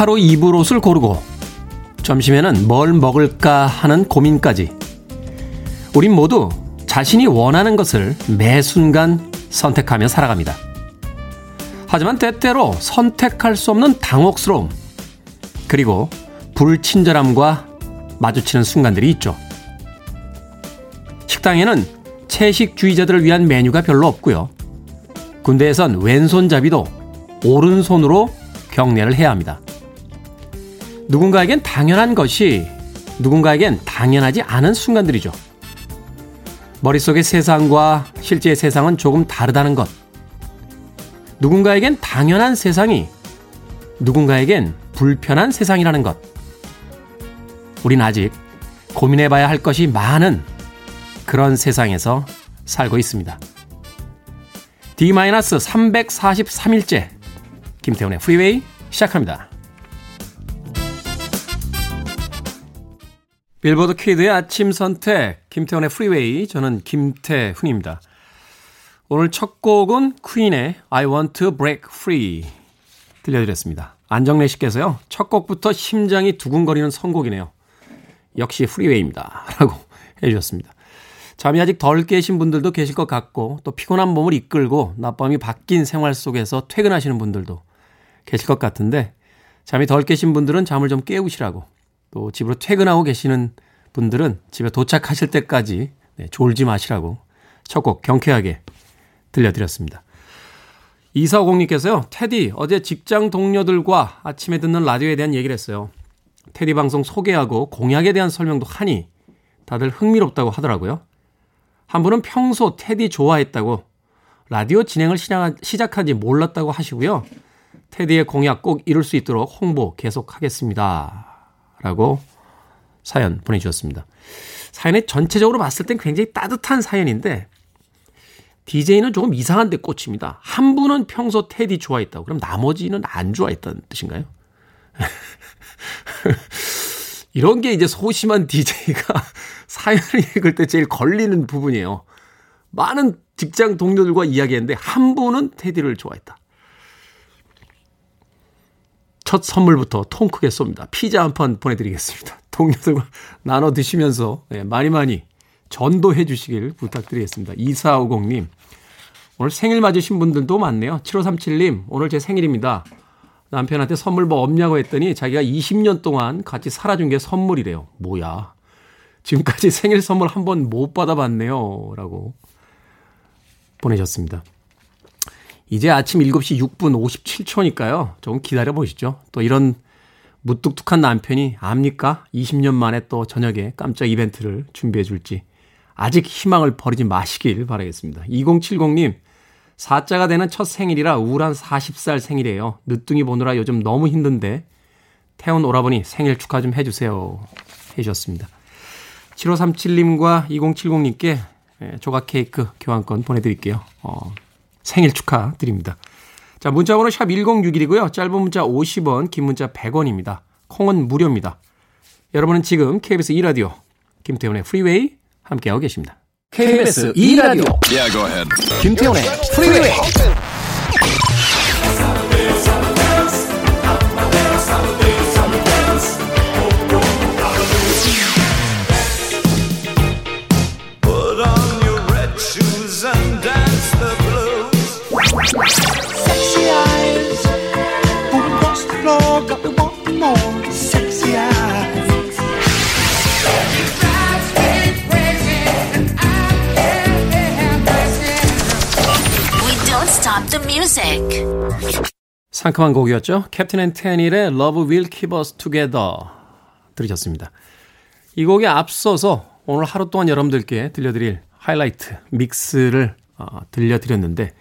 하루 입을 옷을 고르고 점심에는 뭘 먹을까 하는 고민까지 우린 모두 자신이 원하는 것을 매 순간 선택하며 살아갑니다. 하지만 때때로 선택할 수 없는 당혹스러움 그리고 불친절함과 마주치는 순간들이 있죠. 식당에는 채식주의자들을 위한 메뉴가 별로 없고요. 군대에선 왼손잡이도 오른손으로 경례를 해야 합니다. 누군가에겐 당연한 것이 누군가에겐 당연하지 않은 순간들이죠. 머릿속의 세상과 실제의 세상은 조금 다르다는 것. 누군가에겐 당연한 세상이 누군가에겐 불편한 세상이라는 것. 우린 아직 고민해봐야 할 것이 많은 그런 세상에서 살고 있습니다. D-343일째 김태훈의 프리웨이 시작합니다. 빌보드 키드의 아침 선택 김태훈의 프리웨이 저는 김태훈입니다. 오늘 첫 곡은 퀸의 I Want to Break Free 들려드렸습니다. 안정래 씨께서요. 첫 곡부터 심장이 두근거리는 선곡이네요. 역시 프리웨이입니다. 라고 해주셨습니다. 잠이 아직 덜 깨신 분들도 계실 것 같고 또 피곤한 몸을 이끌고 낮밤이 바뀐 생활 속에서 퇴근하시는 분들도 계실 것 같은데 잠이 덜 깨신 분들은 잠을 좀 깨우시라고 또 집으로 퇴근하고 계시는 분들은 집에 도착하실 때까지 네, 졸지 마시라고 첫 곡 경쾌하게 들려드렸습니다. 이사오공님께서요, 테디, 어제 직장 동료들과 아침에 듣는 라디오에 대한 얘기를 했어요. 테디 방송 소개하고 공약에 대한 설명도 하니 다들 흥미롭다고 하더라고요. 한 분은 평소 테디 좋아했다고 라디오 진행을 시작한 지 몰랐다고 하시고요. 테디의 공약 꼭 이룰 수 있도록 홍보 계속하겠습니다. 라고 사연 보내주셨습니다. 사연의 전체적으로 봤을 땐 굉장히 따뜻한 사연인데 DJ는 조금 이상한 데 꽂힙니다. 한 분은 평소 테디 좋아했다고. 그럼 나머지는 안 좋아했다는 뜻인가요? 이런 게 이제 소심한 DJ가 사연을 읽을 때 제일 걸리는 부분이에요. 많은 직장 동료들과 이야기했는데 한 분은 테디를 좋아했다. 첫 선물부터 통 크게 쏩니다. 피자 한 판 보내드리겠습니다. 동료들과 나눠 드시면서 네, 많이 많이 전도해 주시길 부탁드리겠습니다. 2450님. 오늘 생일 맞으신 분들도 많네요. 7537님, 오늘 제 생일입니다. 남편한테 선물 뭐 없냐고 했더니 자기가 20년 동안 같이 살아준 게 선물이래요. 뭐야. 지금까지 생일 선물 한 번 못 받아봤네요. 라고 보내셨습니다. 이제 아침 7시 6분 57초니까요. 조금 기다려 보시죠. 또 이런 무뚝뚝한 남편이 압니까? 20년 만에 또 저녁에 깜짝 이벤트를 준비해 줄지. 아직 희망을 버리지 마시길 바라겠습니다. 2070님, 사자가 되는 첫 생일이라 우울한 40살 생일이에요. 늦둥이 보느라 요즘 너무 힘든데 태훈 오라버니 생일 축하 좀 해주세요. 해주셨습니다. 7537님과 2070님께 조각 케이크 교환권 보내드릴게요. 어, 생일 축하드립니다. 자, 문자 번호 샵 1061이고요. 짧은 문자 50원, 긴 문자 100원입니다. 콩은 무료입니다. 여러분은 지금 KBS 2라디오 김태훈의 프리웨이 함께하고 계십니다. KBS 2라디오 yeah, go ahead. 김태훈의 프리웨이 music. 상큼한 곡이었죠. 캡틴 앤 테닐의 Love Will Keep Us Together 들으셨습니다. 이 곡에 앞서서 오늘 하루 동안 여러분들께 들려드릴 하이라이트 믹스를 어, 들려드렸는데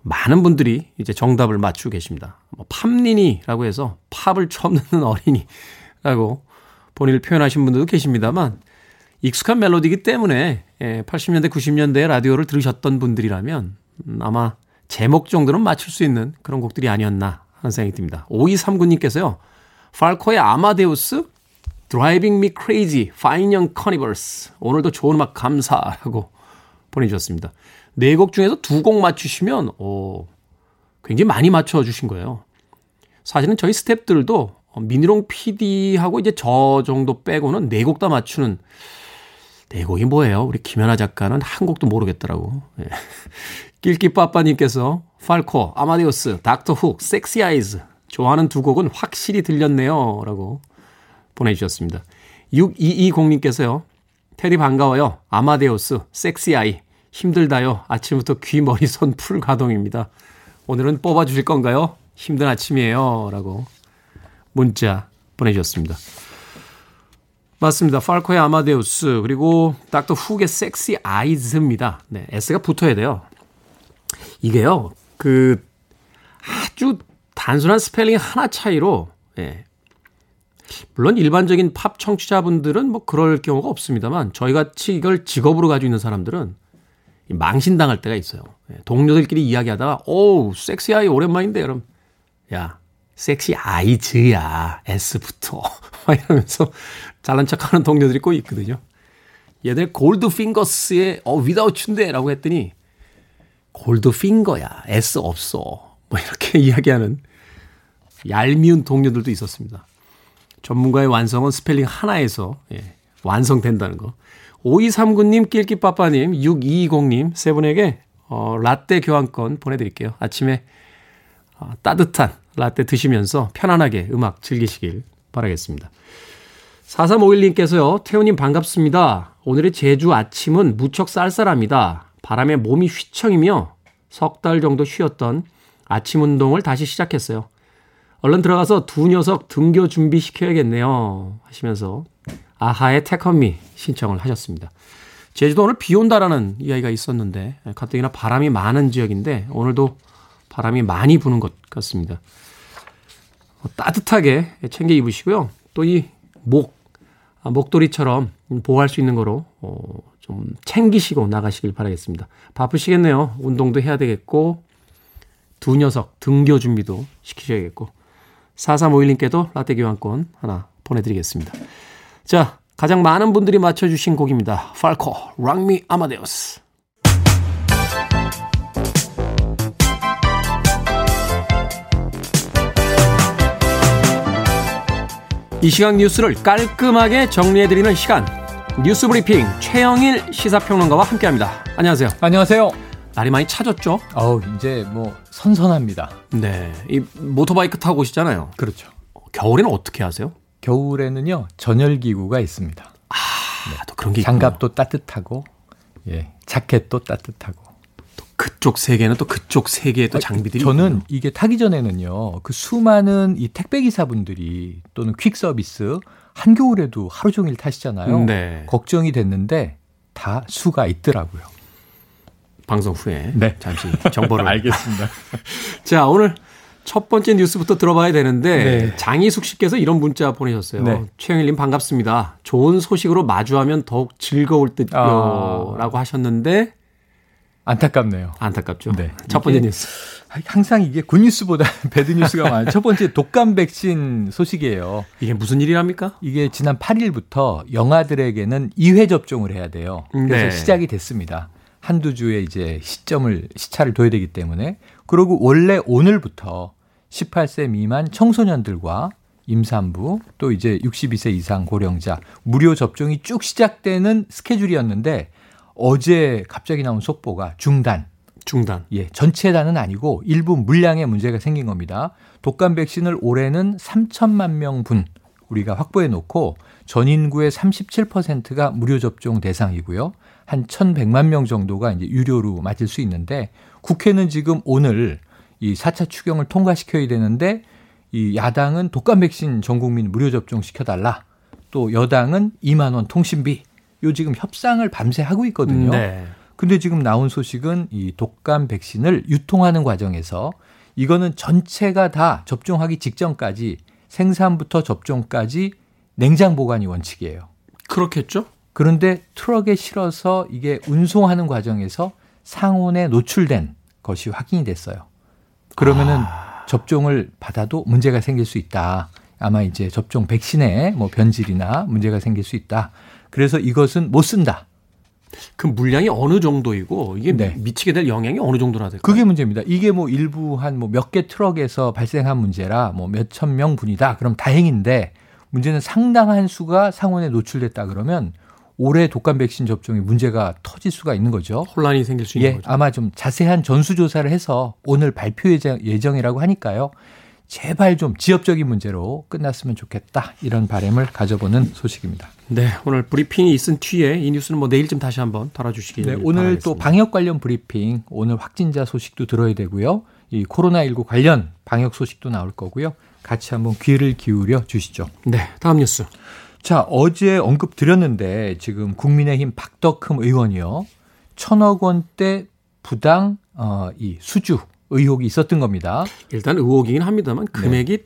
많은 분들이 이제 정답을 맞추고 계십니다. 뭐 팝린이라고 해서 팝을 처음 듣는 어린이라고 본인을 표현하신 분들도 계십니다만 익숙한 멜로디이기 때문에 80년대, 예, 90년대 라디오를 들으셨던 분들이라면 음, 아마 제목 정도는 맞출 수 있는 그런 곡들이 아니었나 하는 생각이 듭니다. 5239님께서요. 팔코의 아마데우스, Driving Me Crazy, Fine Young Carnivals. 오늘도 좋은 음악 감사라고 보내주셨습니다. 네 곡 중에서 두 곡 맞추시면, 오, 굉장히 많이 맞춰주신 거예요. 사실은 저희 스탭들도 미니롱 PD하고 이제 저 정도 빼고는 네 곡 다 맞추는 네 곡이 뭐예요? 우리 김연아 작가는 한 곡도 모르겠더라고. 예. 낄끼빠빠님께서 팔코, 아마데우스, 닥터 훅, 섹시 아이즈 좋아하는 두 곡은 확실히 들렸네요. 라고 보내주셨습니다. 6220님께서요. 테디 반가워요. 아마데우스, 섹시아이. 힘들다요. 아침부터 귀, 머리, 손 풀 가동입니다. 오늘은 뽑아주실 건가요? 힘든 아침이에요. 라고 문자 보내주셨습니다. 맞습니다. 팔코의 아마데우스, 그리고 닥터 훅의 Sexy Eyes입니다. 네, S가 붙어야 돼요. 이게요, 그, 아주 단순한 스펠링 하나 차이로, 예, 물론 일반적인 팝 청취자분들은 뭐 그럴 경우가 없습니다만 저희 같이 이걸 직업으로 가지고 있는 사람들은 망신당할 때가 있어요. 예, 동료들끼리 이야기하다가 오 섹시 아이 오랜만인데 여러분 야 Sexy Eyes야 S 붙어 막 이러면서 잘난 척하는 동료들이 꼭 있거든요. 얘들 골드 핑거스의 어 Without You인데라고 했더니 골드 핑거야 S 없어 뭐 이렇게 이야기하는 얄미운 동료들도 있었습니다. 전문가의 완성은 스펠링 하나에서 예, 완성된다는 거. 5239님, 낄끼빠빠님, 6220님 세 분에게 어, 라떼 교환권 보내드릴게요. 아침에 어, 따뜻한 라떼 드시면서 편안하게 음악 즐기시길 바라겠습니다. 4351님께서요, 태우님 반갑습니다. 오늘의 제주 아침은 무척 쌀쌀합니다. 바람에 몸이 휘청이며 석 달 정도 쉬었던 아침 운동을 다시 시작했어요. 얼른 들어가서 두 녀석 등교 준비시켜야겠네요. 하시면서 아하의 태컨미 신청을 하셨습니다. 제주도 오늘 비 온다라는 이야기가 있었는데 가뜩이나 바람이 많은 지역인데 오늘도 바람이 많이 부는 것 같습니다. 어, 따뜻하게 챙겨 입으시고요. 또 이 목, 아, 목도리처럼 보호할 수 있는 거로 어, 좀 챙기시고 나가시길 바라겠습니다. 바쁘시겠네요. 운동도 해야 되겠고 두 녀석 등교 준비도 시키셔야겠고 4351님께도 라떼 교환권 하나 보내드리겠습니다. 자, 가장 많은 분들이 맞춰주신 곡입니다. 팔코, 랑미 아마데우스. 이 시각 뉴스를 깔끔하게 정리해드리는 시간. 뉴스 브리핑 최영일 시사평론가와 함께합니다. 안녕하세요. 안녕하세요. 날이 많이 차졌죠? 어우, 이제 뭐 선선합니다. 네. 이 모토바이크 타고 오시잖아요. 그렇죠. 겨울에는 어떻게 하세요? 겨울에는요, 전열 기구가 있습니다. 아, 네. 또 그런 게 장갑도 따뜻하고, 예, 자켓도 따뜻하고. 또 그쪽 세계는 또 그쪽 세계의 또 장비들이. 저는 있군요. 이게 타기 전에는요, 그 수많은 이 택배 기사분들이 또는 퀵 서비스 한겨울에도 하루 종일 타시잖아요. 네. 걱정이 됐는데 다 수가 있더라고요. 방송 후에 네. 잠시 정보를 알겠습니다. 자, 오늘 첫 번째 뉴스부터 들어봐야 되는데 네. 장희숙 씨께서 이런 문자 보내셨어요. 네. 최영일님 반갑습니다. 좋은 소식으로 마주하면 더욱 즐거울 듯요라고 아... 하셨는데 안타깝네요. 안타깝죠. 네. 첫 번째 뉴스. 항상 이게 굿뉴스보다 배드뉴스가 많아요. 첫 번째 독감 백신 소식이에요. 이게 무슨 일이랍니까? 이게 지난 8일부터 영아들에게는 2회 접종을 해야 돼요. 그래서 네. 시작이 됐습니다. 한두 주의 이제 시점을 시차를 둬야 되기 때문에 그리고 원래 오늘부터 18세 미만 청소년들과 임산부 또 이제 62세 이상 고령자 무료 접종이 쭉 시작되는 스케줄이었는데 어제 갑자기 나온 속보가 중단. 중단. 예, 전체 단은 아니고 일부 물량에 문제가 생긴 겁니다. 독감 백신을 올해는 3천만 명분 우리가 확보해 놓고 전 인구의 37%가 무료 접종 대상이고요. 한 1,100만 명 정도가 이제 유료로 맞을 수 있는데 국회는 지금 오늘 이 4차 추경을 통과시켜야 되는데 이 야당은 독감 백신 전 국민 무료 접종 시켜달라. 또 여당은 2만 원 통신비. 요 지금 협상을 밤새 하고 있거든요. 네. 근데 지금 나온 소식은 이 독감 백신을 유통하는 과정에서 이거는 전체가 다 접종하기 직전까지 생산부터 접종까지 냉장 보관이 원칙이에요. 그렇겠죠? 그런데 트럭에 실어서 이게 운송하는 과정에서 상온에 노출된 것이 확인이 됐어요. 그러면은 아. 접종을 받아도 문제가 생길 수 있다. 아마 이제 접종 백신에 뭐 변질이나 문제가 생길 수 있다. 그래서 이것은 못 쓴다. 그 물량이 어느 정도이고 이게 네. 미치게 될 영향이 어느 정도나 될까요? 그게 문제입니다. 이게 뭐 일부 한 뭐 몇 개 트럭에서 발생한 문제라 뭐 몇천 명 분이다. 그럼 다행인데 문제는 상당한 수가 상온에 노출됐다 그러면 올해 독감 백신 접종이 문제가 터질 수가 있는 거죠. 혼란이 생길 수 있는 예, 거죠. 아마 좀 자세한 전수 조사를 해서 오늘 발표 예정, 예정이라고 하니까요. 제발 좀 지역적인 문제로 끝났으면 좋겠다. 이런 바람을 가져보는 소식입니다. 네, 오늘 브리핑이 있은 뒤에 이 뉴스는 뭐 내일쯤 다시 한번 달아주시기 네, 바라겠습니다. 오늘 또 방역 관련 브리핑, 오늘 확진자 소식도 들어야 되고요. 이 코로나19 관련 방역 소식도 나올 거고요. 같이 한번 귀를 기울여 주시죠. 네, 다음 뉴스. 자, 어제 언급 드렸는데 지금 국민의힘 박덕흠 의원이요. 천억 원대 부당 어, 이 수주 의혹이 있었던 겁니다. 일단 의혹이긴 합니다만 네. 금액이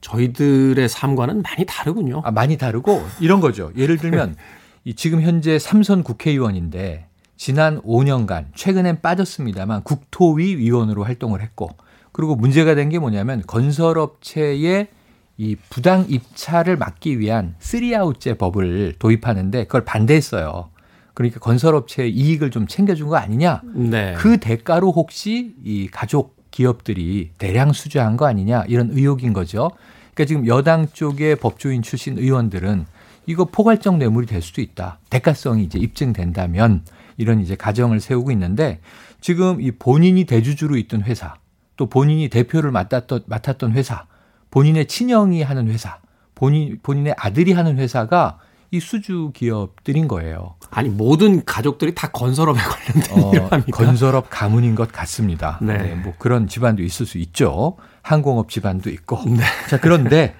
저희들의 삶과는 많이 다르군요. 아, 많이 다르고 이런 거죠. 예를 들면 이 지금 현재 삼선 국회의원인데 지난 5년간 최근엔 빠졌습니다만 국토위 위원으로 활동을 했고 그리고 문제가 된 게 뭐냐면 건설업체의 이 부당 입찰을 막기 위한 쓰리아웃제 법을 도입하는데 그걸 반대했어요. 그러니까 건설업체의 이익을 좀 챙겨준 거 아니냐? 네. 그 대가로 혹시 이 가족 기업들이 대량 수주한 거 아니냐 이런 의혹인 거죠. 그러니까 지금 여당 쪽의 법조인 출신 의원들은 이거 포괄적 뇌물이 될 수도 있다. 대가성이 이제 입증된다면 이런 이제 가정을 세우고 있는데 지금 이 본인이 대주주로 있던 회사 또 본인이 대표를 맡았던 맡았던 회사 본인의 친형이 하는 회사 본인 본인의 아들이 하는 회사가 이 수주 기업들인 거예요. 아니 모든 가족들이 다 건설업에 관련된 어, 일을 합니까? 건설업 가문인 것 같습니다. 네. 네. 뭐 그런 집안도 있을 수 있죠. 항공업 집안도 있고. 네. 자, 그런데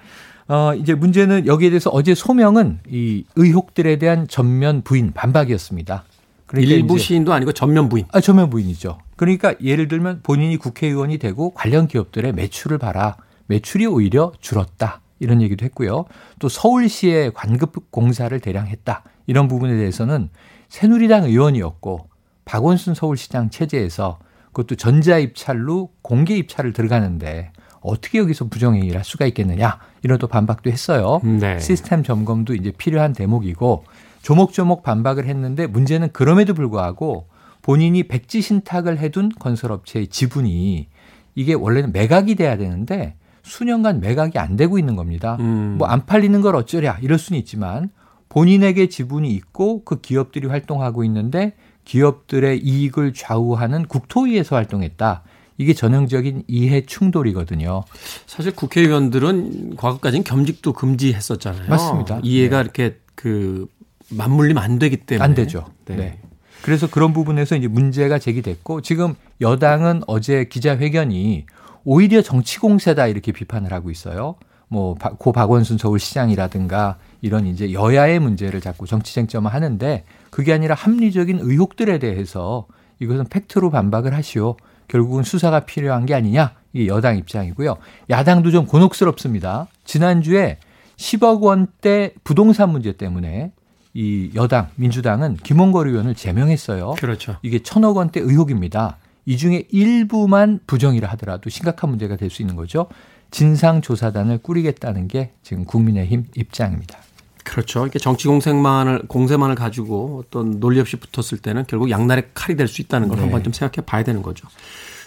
어 이제 문제는 여기에 대해서 어제 소명은 이 의혹들에 대한 전면 부인 반박이었습니다. 그러니까 일부 이제- 시인도 아니고 전면 부인. 아, 전면 부인이죠. 그러니까 예를 들면 본인이 국회의원이 되고 관련 기업들의 매출을 봐라. 매출이 오히려 줄었다. 이런 얘기도 했고요. 또 서울시에 관급 공사를 대량 했다. 이런 부분에 대해서는 새누리당 의원이었고 박원순 서울시장 체제에서 그것도 전자 입찰로 공개 입찰을 들어가는데 어떻게 여기서 부정행위를 할 수가 있겠느냐. 이런 또 반박도 했어요. 네. 시스템 점검도 이제 필요한 대목이고 조목조목 반박을 했는데 문제는 그럼에도 불구하고 본인이 백지 신탁을 해둔 건설업체의 지분이 이게 원래는 매각이 돼야 되는데 수년간 매각이 안 되고 있는 겁니다. 음. 뭐안 팔리는 걸 어쩌랴 이럴 수는 있지만 본인에게 지분이 있고 그 기업들이 활동하고 있는데 기업들의 이익을 좌우하는 국토위에서 활동했다. 이게 전형적인 이해 충돌이거든요. 사실 국회의원들은 과거까지는 겸직도 금지했었잖아요. 맞습니다. 이해가 네. 이렇게 그 맞물리면 안 되기 때문에 안 되죠. 네. 네. 그래서 그런 부분에서 이제 문제가 제기됐고 지금 여당은 어제 기자회견이 오히려 정치 공세다 이렇게 비판을 하고 있어요. 뭐 고 박원순 서울시장이라든가 이런 이제 여야의 문제를 자꾸 정치 쟁점화 하는데 그게 아니라 합리적인 의혹들에 대해서 이것은 팩트로 반박을 하시오. 결국은 수사가 필요한 게 아니냐. 이게 여당 입장이고요. 야당도 좀 곤혹스럽습니다. 지난주에 10억 원대 부동산 문제 때문에 이 여당 민주당은 김원걸 의원을 제명했어요. 그렇죠. 이게 천억 원대 의혹입니다. 이 중에 일부만 부정이라 하더라도 심각한 문제가 될 수 있는 거죠. 진상조사단을 꾸리겠다는 게 지금 국민의힘 입장입니다. 그렇죠. 이렇게 정치 공세만을 공세만을 가지고 어떤 논리 없이 붙었을 때는 결국 양날의 칼이 될 수 있다는 걸 네. 한번 좀 생각해 봐야 되는 거죠.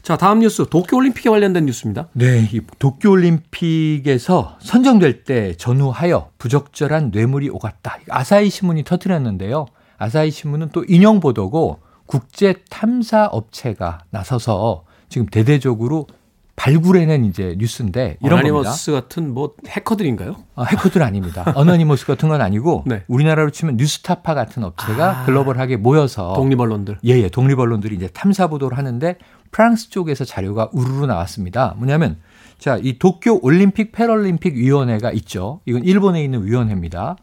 자, 다음 뉴스 도쿄 올림픽에 관련된 뉴스입니다. 네, 이 도쿄 올림픽에서 선정될 때 전후하여 부적절한 뇌물이 오갔다. 아사히 신문이 터뜨렸는데요. 아사히 신문은 또 인용 보도고 국제 탐사 업체가 나서서 지금 대대적으로 발굴해낸 이제 뉴스인데 이런 겁니다. 어나니머스 같은 뭐 해커들인가요? 아, 해커들 아닙니다. 어나니머스 같은 건 아니고 네. 우리나라로 치면 뉴스타파 같은 업체가 아, 글로벌하게 모여서 독립 언론들. 예, 예, 독립 언론들이 이제 탐사 보도를 하는데 프랑스 쪽에서 자료가 우르르 나왔습니다. 뭐냐면 자, 이 도쿄 올림픽 패럴림픽 위원회가 있죠. 이건 일본에 있는 위원회입니다.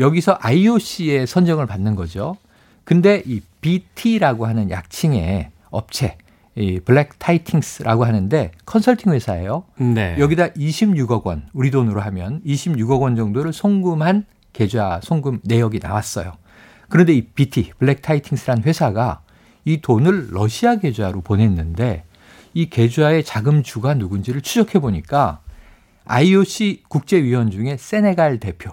여기서 IOC의 선정을 받는 거죠. 근데 이 BT라고 하는 약칭의 업체, 이 블랙 타이딩스라고 하는데 컨설팅 회사예요. 네. 여기다 26억 원, 우리 돈으로 하면 26억 원 정도를 송금한 계좌 송금 내역이 나왔어요. 그런데 이 BT, 블랙 타이딩스라는 회사가 이 돈을 러시아 계좌로 보냈는데 이 계좌의 자금주가 누군지를 추적해 보니까 IOC 국제위원 중에 세네갈 대표,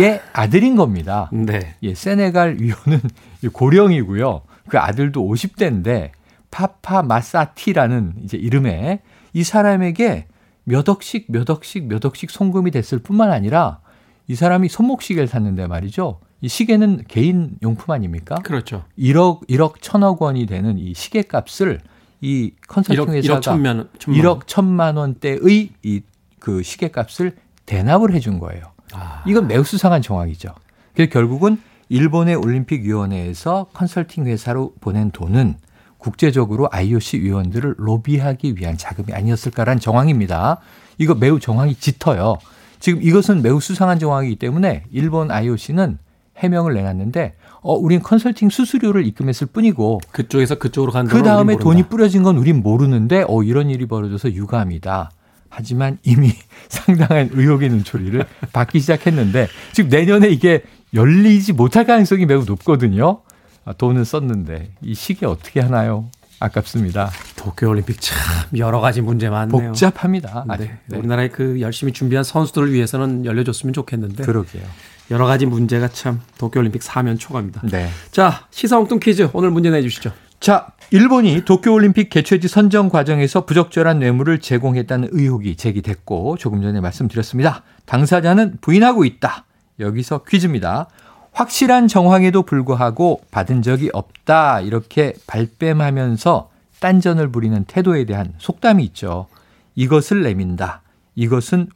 예 아들인 겁니다. 네. 예, 세네갈 위원은 고령이고요. 그 아들도 50대인데 파파 마사티라는 이제 이름에 이 사람에게 몇 억씩 몇 억씩 몇 억씩 송금이 됐을 뿐만 아니라 이 사람이 손목시계를 샀는데 말이죠. 이 시계는 개인 용품 아닙니까? 그렇죠. 1억 1억 천억 원이 되는 이 시계 값을 이 컨설팅 1억, 회사가 1억 천만, 천만 1억 천만 원대의 이 그 시계 값을 대납을 해준 거예요. 아, 이건 매우 수상한 정황이죠. 그래서 결국은 일본의 올림픽 위원회에서 컨설팅 회사로 보낸 돈은 국제적으로 IOC 위원들을 로비하기 위한 자금이 아니었을까라는 정황입니다. 이거 매우 정황이 짙어요. 지금 이것은 매우 수상한 정황이기 때문에 일본 IOC는 해명을 내놨는데 어 우린 컨설팅 수수료를 입금했을 뿐이고 그쪽에서 그쪽으로 간그 다음에 돈이 뿌려진 건 우린 모르는데 어 이런 일이 벌어져서 유감이다. 하지만 이미 상당한 의혹의 눈초리를 받기 시작했는데 지금 내년에 이게 열리지 못할 가능성이 매우 높거든요. 아, 돈은 썼는데 이 시기 어떻게 하나요? 아깝습니다. 도쿄올림픽 참 여러 가지 문제 많네요. 복잡합니다. 아직. 네. 우리나라의 그 열심히 준비한 선수들을 위해서는 열려줬으면 좋겠는데 그러게요. 여러 가지 문제가 참 도쿄올림픽 사면 초과입니다. 네. 자 시사 엉뚱 퀴즈 오늘 문제 내주시죠. 자, 일본이 도쿄올림픽 개최지 선정 과정에서 부적절한 뇌물을 제공했다는 의혹이 제기됐고 조금 전에 말씀드렸습니다. 당사자는 부인하고 있다. 여기서 퀴즈입니다. 확실한 정황에도 불구하고 받은 적이 없다. 이렇게 발뺌하면서 딴전을 부리는 태도에 대한 속담이 있죠. 이것을 내민다. 이것은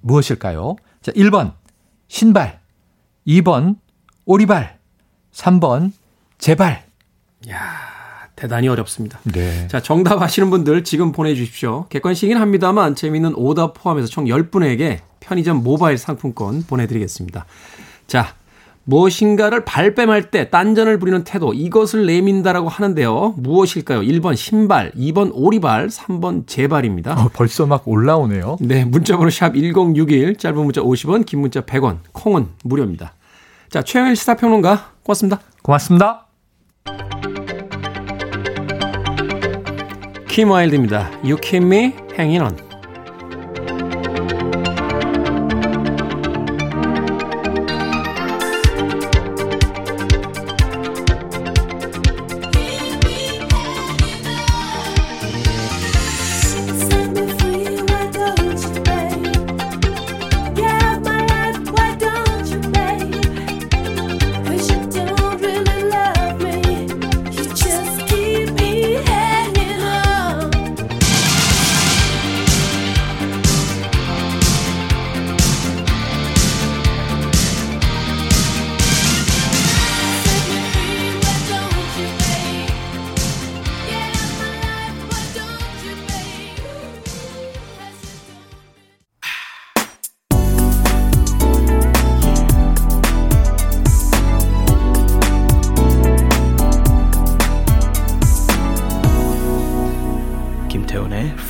무엇일까요? 자, 1번 신발, 2번 오리발, 3번 제발. 야 대단히 어렵습니다. 네. 자, 정답 아시는 분들 지금 보내주십시오. 객관식이긴 합니다만 재미있는 오답 포함해서 총 10분에게 편의점 모바일 상품권 보내드리겠습니다. 자, 무엇인가를 발뺌할 때 딴전을 부리는 태도, 이것을 내민다라고 하는데요. 무엇일까요? 1번 신발, 2번 오리발, 3번 제발입니다. 어, 벌써 막 올라오네요. 네, 문자번호 샵 1061, 짧은 문자 50원, 긴 문자 100원, 콩은 무료입니다. 자, 최영일 시사평론가, 고맙습니다. 고맙습니다. 킴 와일드입니다. You keep me hanging on.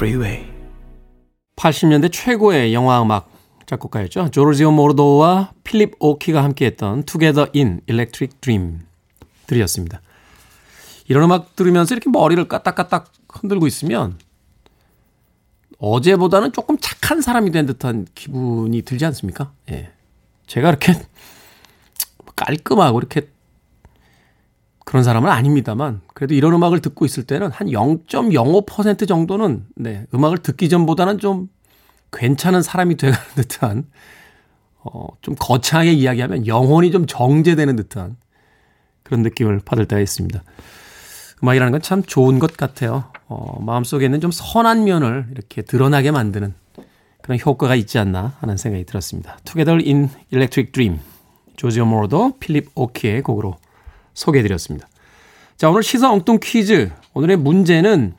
Freeway. 80년대 최고의 영화 음악 작곡가였죠. 조르지오 모르도와 필립 오키가 함께했던 Together in Electric Dream 들이었습니다. 이런 음악 들으면서 이렇게 머리를 까딱까딱 흔들고 있으면 어제보다는 조금 착한 사람이 된 듯한 기분이 들지 않습니까? 예. 제가 이렇게 깔끔하고 이렇게 그런 사람은 아닙니다만 그래도 이런 음악을 듣고 있을 때는 한 0.05% 정도는 네, 음악을 듣기 전보다는 좀 괜찮은 사람이 돼가는 듯한 어, 좀 거창하게 이야기하면 영혼이 좀 정제되는 듯한 그런 느낌을 받을 때가 있습니다. 음악이라는 건 참 좋은 것 같아요. 어, 마음속에 있는 좀 선한 면을 이렇게 드러나게 만드는 그런 효과가 있지 않나 하는 생각이 들었습니다. Together in Electric Dream. 조지오 모로도 필립 오키의 곡으로 소개해드렸습니다. 자, 오늘 시사 엉뚱 퀴즈. 오늘의 문제는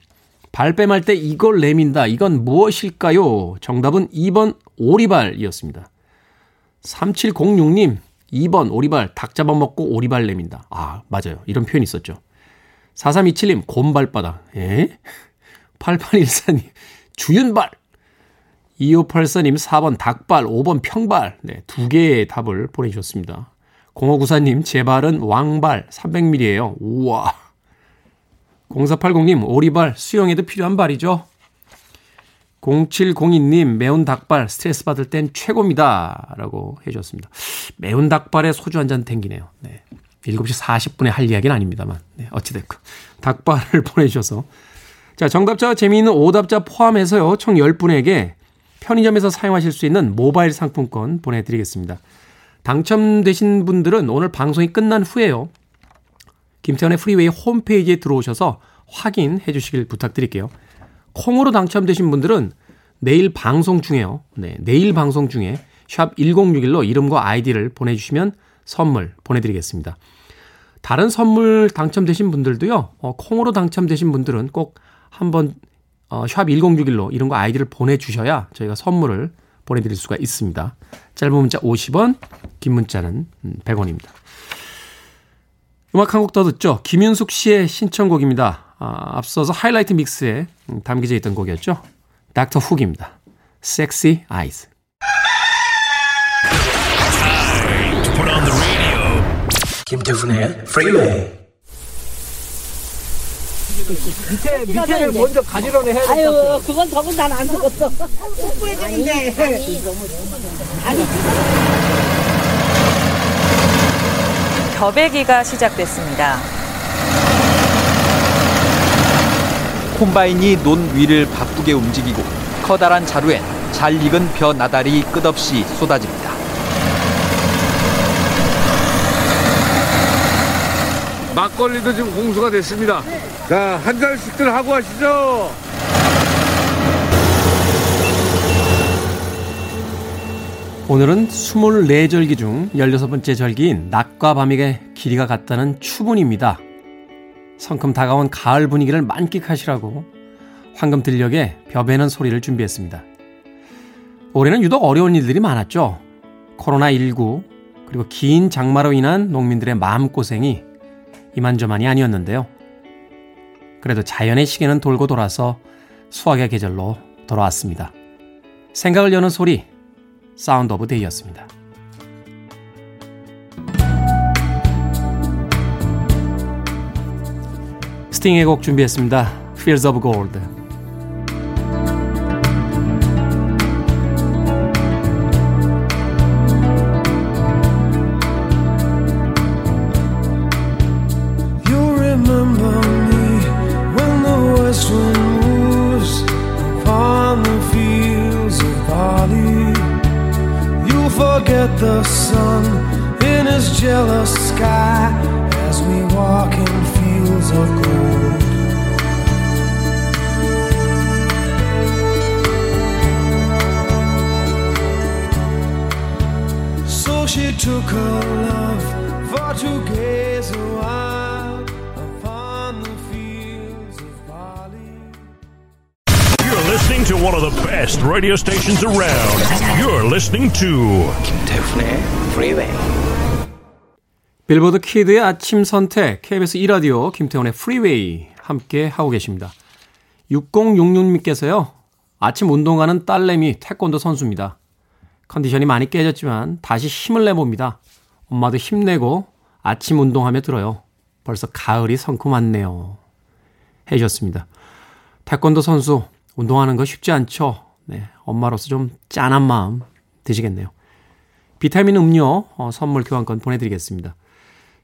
발뺌할 때 이걸 내민다. 이건 무엇일까요? 정답은 2번 오리발이었습니다. 3706님, 2번 오리발, 닭 잡아먹고 오리발 내민다. 아, 맞아요. 이런 표현이 있었죠. 4327님, 곰발바닥. 예? 8814님, 주윤발. 2584님, 4번 닭발, 5번 평발. 네, 두 개의 답을 보내주셨습니다. 0594님, 제 발은 왕발 300ml예요. 우와. 0480님, 오리발, 수영에도 필요한 발이죠. 0702님, 매운 닭발 스트레스 받을 땐 최고입니다. 라고 해주셨습니다. 매운 닭발에 소주 한 잔 땡기네요. 네. 7시 40분에 할 이야기는 아닙니다만. 네, 어찌됐건. 닭발을 보내주셔서. 자, 정답자와 재미있는 오답자 포함해서요, 총 10분에게 편의점에서 사용하실 수 있는 모바일 상품권 보내드리겠습니다. 당첨되신 분들은 오늘 방송이 끝난 후에요. 김태훈의 프리웨이 홈페이지에 들어오셔서 확인해 주시길 부탁드릴게요. 콩으로 당첨되신 분들은 내일 방송 중에요. 네, 내일 방송 중에 샵 1061로 이름과 아이디를 보내주시면 선물 보내드리겠습니다. 다른 선물 당첨되신 분들도요, 어, 콩으로 당첨되신 분들은 꼭 한번 어, 샵 1061로 이름과 아이디를 보내주셔야 저희가 선물을 보내드릴 수가 있습니다. 짧은 문자 50원, 긴 문자는 100원입니다. 음악 한 곡 더 듣죠. 김윤숙 씨의 신청곡입니다. 아, 앞서서 하이라이트 믹스에 음, 담겨져 있던 곡이었죠. 닥터 훅입니다. Sexy Eyes. 김태훈의 Freeway. 밑에 밑에를 먼저 가지런히 해야 아유, 그건 더군 난안 죽었어. 후회되는데. 겨배기가 시작됐습니다. 콤바인이 논 위를 바쁘게 움직이고 커다란 자루엔 잘 익은 벼 나달이 끝없이 쏟아집니다. 막걸리도 지금 공수가 됐습니다. 자, 한 잔씩들 하고 하시죠. 오늘은 24절기 중 16번째 절기인 낮과 밤의 길이가 같다는 추분입니다. 성큼 다가온 가을 분위기를 만끽하시라고 황금 들녘에 벼베는 소리를 준비했습니다. 올해는 유독 어려운 일들이 많았죠. 코로나19 그리고 긴 장마로 인한 농민들의 마음고생이 이만저만이 아니었는데요. 그래도 자연의 시계는 돌고 돌아서 수확의 계절로 돌아왔습니다. 생각을 여는 소리, Sound of Day였습니다. 스팅의 곡 준비했습니다. Fields of Gold. Listening to one of the best radio stations around. You're listening to 김태훈의 Freeway. 빌보드 키드의 아침 선택 KBS 2 라디오 김태훈의 프리웨이 함께 하고 계십니다. 6066님께서요. 아침 운동하는 딸내미 태권도 선수입니다. 컨디션이 많이 깨졌지만 다시 힘을 내봅니다. 엄마도 힘내고 아침 운동하며 들어요. 벌써 가을이 성큼 왔네요. 해주셨습니다. 태권도 선수 운동하는 거 쉽지 않죠. 네, 엄마로서 좀 짠한 마음 드시겠네요. 비타민 음료 어, 선물 교환권 보내드리겠습니다.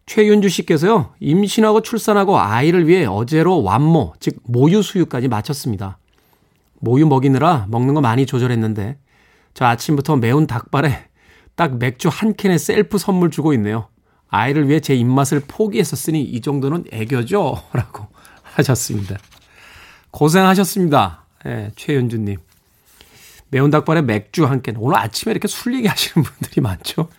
최윤주 씨께서요, 임신하고 출산하고 아이를 위해 어제로 완모, 즉 모유 수유까지 마쳤습니다. 모유 먹이느라 먹는 거 많이 조절했는데, 저 아침부터 매운 닭발에 딱 맥주 한 캔에 셀프 선물 주고 있네요. 아이를 위해 제 입맛을 포기했었으니 이 정도는 애교죠? 라고 하셨습니다. 고생하셨습니다. 예, 최윤주님. 매운 닭발에 맥주 한 캔. 오늘 아침에 이렇게 술 얘기하시는 분들이 많죠?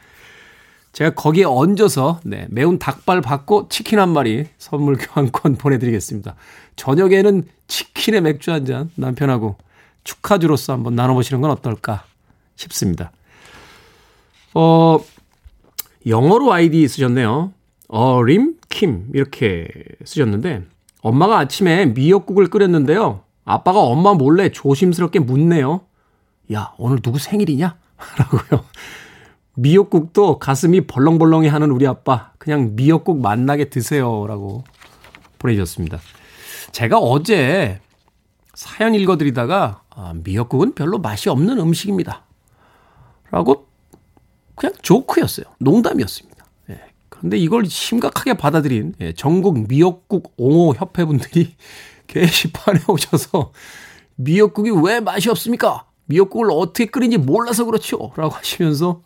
제가 거기에 얹어서 네, 매운 닭발 받고 치킨 한 마리 선물 교환권 보내드리겠습니다. 저녁에는 치킨에 맥주 한 잔 남편하고 축하주로서 한번 나눠보시는 건 어떨까 싶습니다. 어, 영어로 아이디 쓰셨네요. 어림 킴 이렇게 쓰셨는데 엄마가 아침에 미역국을 끓였는데요. 아빠가 엄마 몰래 조심스럽게 묻네요. 야 오늘 누구 생일이냐? 라고요. 미역국도 가슴이 벌렁벌렁해 하는 우리 아빠 그냥 미역국 맛나게 드세요 라고 보내주셨습니다. 제가 어제 사연 읽어드리다가 아, 미역국은 별로 맛이 없는 음식입니다. 라고 그냥 조크였어요. 농담이었습니다. 예. 그런데 이걸 심각하게 받아들인 예, 전국 미역국 옹호 협회분들이 게시판에 오셔서 미역국이 왜 맛이 없습니까? 미역국을 어떻게 끓인지 몰라서 그렇죠. 라고 하시면서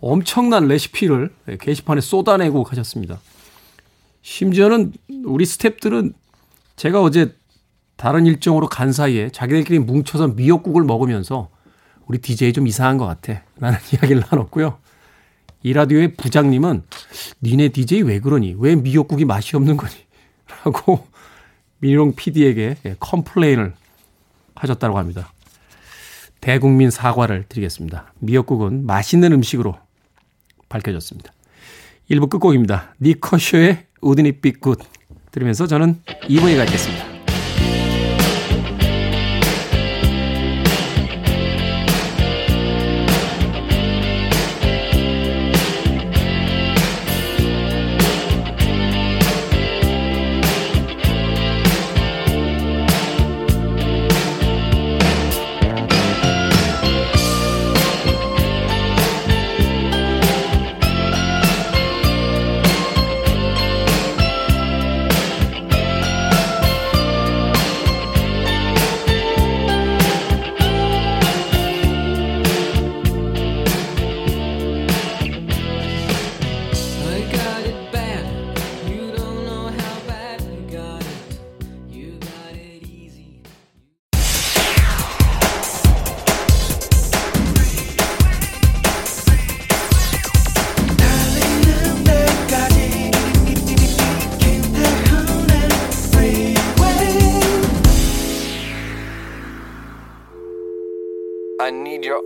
엄청난 레시피를 예, 게시판에 쏟아내고 가셨습니다. 심지어는 우리 스탭들은 제가 어제 다른 일정으로 간 사이에 자기들끼리 뭉쳐서 미역국을 먹으면서 우리 DJ 좀 이상한 것 같아. 라는 이야기를 나눴고요. 이 라디오의 부장님은 니네 DJ 왜 그러니? 왜 미역국이 맛이 없는 거니? 라고 민용 PD에게 complain을 하셨다고 합니다. 대국민 사과를 드리겠습니다. 미역국은 맛있는 음식으로 밝혀졌습니다. 1부 끝곡입니다. 니커쇼의 우드니 빛굿 들으면서 저는 2부에 가겠습니다.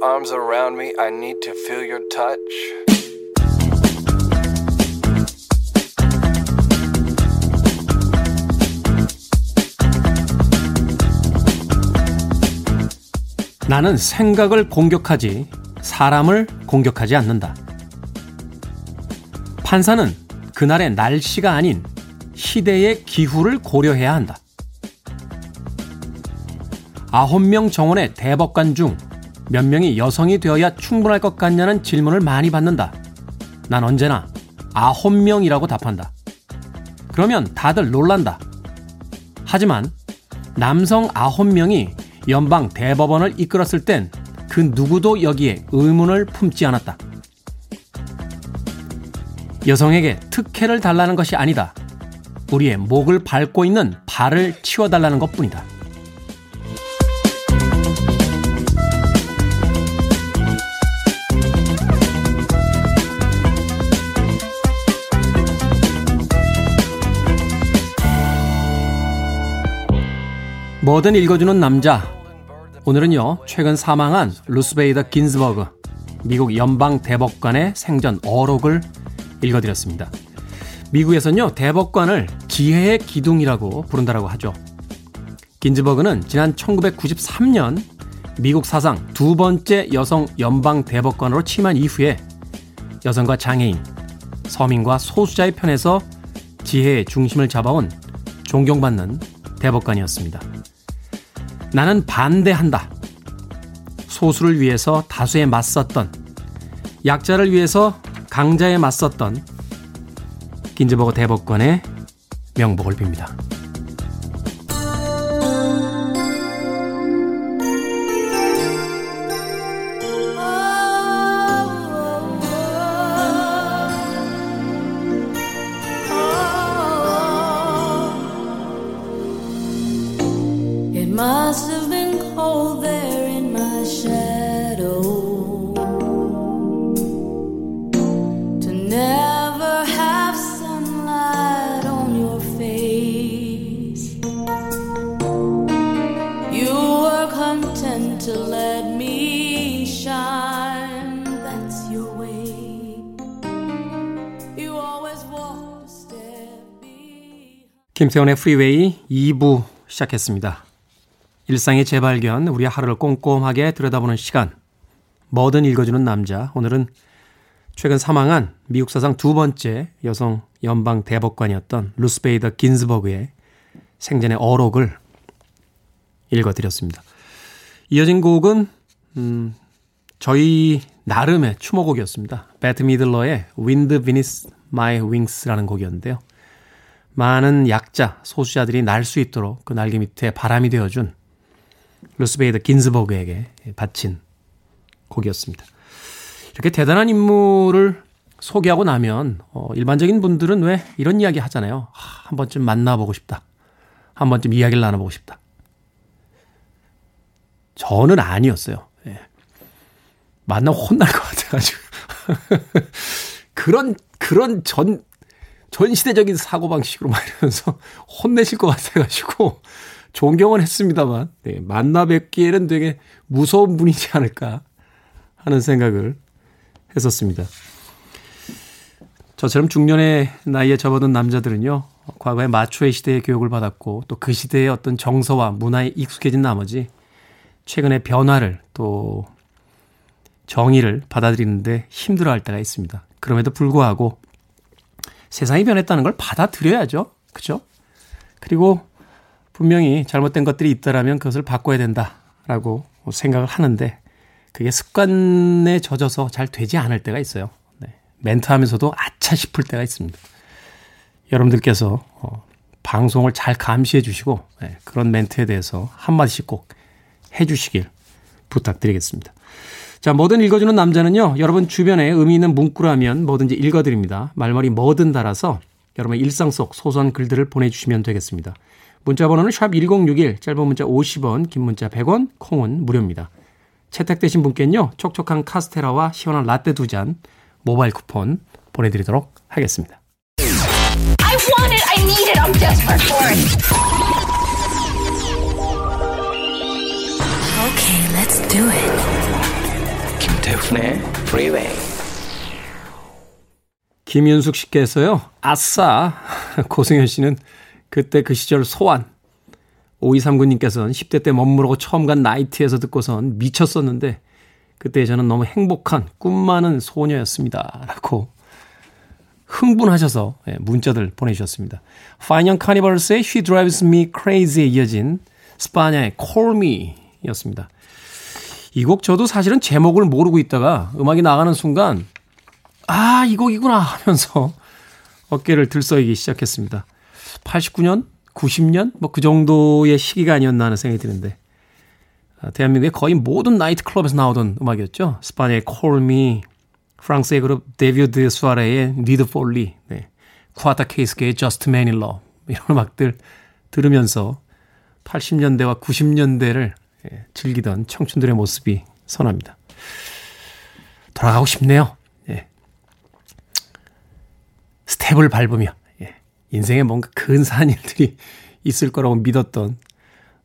Arms around me. I need to feel your touch. 나는 생각을 공격하지 사람을 공격하지 않는다. 판사는 그날의 날씨가 아닌 시대의 기후를 고려해야 한다. 아홉 명 정원의 대법관 중 몇 명이 여성이 되어야 충분할 것 같냐는 질문을 많이 받는다. 난 언제나 아홉 명이라고 답한다. 그러면 다들 놀란다. 하지만 남성 아홉 명이 연방 대법원을 이끌었을 땐 그 누구도 여기에 의문을 품지 않았다. 여성에게 특혜를 달라는 것이 아니다. 우리의 목을 밟고 있는 발을 치워달라는 것 뿐이다. 뭐든 읽어주는 남자. 오늘은요, 최근 사망한 루스베이더 긴즈버그, 미국 연방 대법관의 생전 어록을 읽어드렸습니다. 미국에서는요, 대법관을 지혜의 기둥이라고 부른다라고 하죠. 긴즈버그는 지난 1993년 미국 사상 두 번째 여성 연방 대법관으로 취임한 이후에 여성과 장애인, 서민과 소수자의 편에서 지혜의 중심을 잡아온 존경받는 대법관이었습니다. 나는 반대한다. 소수를 위해서 다수에 맞섰던, 약자를 위해서 강자에 맞섰던 긴즈버거 대법관의 명복을 빕니다. 김태훈의 프리웨이 2부 시작했습니다. 일상의 재발견, 우리 하루를 꼼꼼하게 들여다보는 시간. 뭐든 읽어주는 남자. 오늘은 최근 사망한 미국 사상 두 번째 여성 연방 대법관이었던 루스 베이더 긴즈버그의 생전의 어록을 읽어드렸습니다. 이어진 곡은 음, 저희 나름의 추모곡이었습니다. 베트 미들러의 Wind Beneath My Wings라는 곡이었는데요. 많은 약자, 소수자들이 날 수 있도록 그 날개 밑에 바람이 되어준 루스베이더 긴스버그에게 바친 곡이었습니다. 이렇게 대단한 인물을 소개하고 나면 어, 일반적인 분들은 왜 이런 이야기 하잖아요. 아, 한 번쯤 만나보고 싶다. 한 번쯤 이야기를 나눠보고 싶다. 저는 아니었어요. 예. 만나면 혼날 것 같아가지고. 그런, 그런 전, 전 시대적인 사고방식으로 막 이러면서 혼내실 것 같아가지고 존경은 했습니다만, 네, 만나 뵙기에는 되게 무서운 분이지 않을까 하는 생각을 했었습니다. 저처럼 중년의 나이에 접어든 남자들은요, 과거에 마초의 시대의 교육을 받았고, 또 그 시대의 어떤 정서와 문화에 익숙해진 나머지, 최근의 변화를 또 정의를 받아들이는데 힘들어 할 때가 있습니다. 그럼에도 불구하고 세상이 변했다는 걸 받아들여야죠. 그죠? 그리고 분명히 잘못된 것들이 있다라면 그것을 바꿔야 된다라고 생각을 하는데 그게 습관에 젖어서 잘 되지 않을 때가 있어요. 네. 멘트 하면서도 아차 싶을 때가 있습니다. 여러분들께서 어, 방송을 잘 감시해 주시고 네, 그런 멘트에 대해서 한마디씩 꼭 해주시길 부탁드리겠습니다. 자, 뭐든 읽어주는 남자는요, 여러분 주변에 의미 있는 문구라면 뭐든지 읽어드립니다. 말머리 뭐든 달아서 여러분의 일상 속 소소한 글들을 보내주시면 되겠습니다. 문자 번호는 샵 1061, 짧은 문자 50원, 긴 문자 100원, 콩은 무료입니다. 채택되신 분께는요, 촉촉한 카스테라와 시원한 라떼 두 잔 모바일 쿠폰 보내드리도록 하겠습니다. Okay, let's do it. 김태훈의 Freeway. 김윤숙 씨께서요, 아싸! 고승현 씨는 그때 그 시절 소환. 5239님께서는 10대 때 멋모르고 처음 간 나이트에서 듣고선 미쳤었는데, 그때 저는 너무 행복한 꿈 많은 소녀였습니다. 라고 흥분하셔서 예, 문자들 보내주셨습니다. 파이년 카니발스의 She Drives Me Crazy에 이어진 스파냐의 Call Me 였습니다. 이 곡 저도 사실은 제목을 모르고 있다가 음악이 나가는 순간 아, 이 곡이구나 하면서 어깨를 들썩이기 시작했습니다. 89년? 90년? 뭐 그 정도의 시기가 아니었나 하는 생각이 드는데 아, 대한민국의 거의 모든 나이트 클럽에서 나오던 음악이었죠. 스파냐의 Call Me, 프랑스의 그룹 데비드 수아레의 Need for Lee, 네. 쿠와타 케이스케의 Just Man in Love 이런 음악들 들으면서 80년대와 90년대를 예, 즐기던 청춘들의 모습이 선합니다. 돌아가고 싶네요. 예. 스텝을 밟으며 예. 인생에 뭔가 근사한 일들이 있을 거라고 믿었던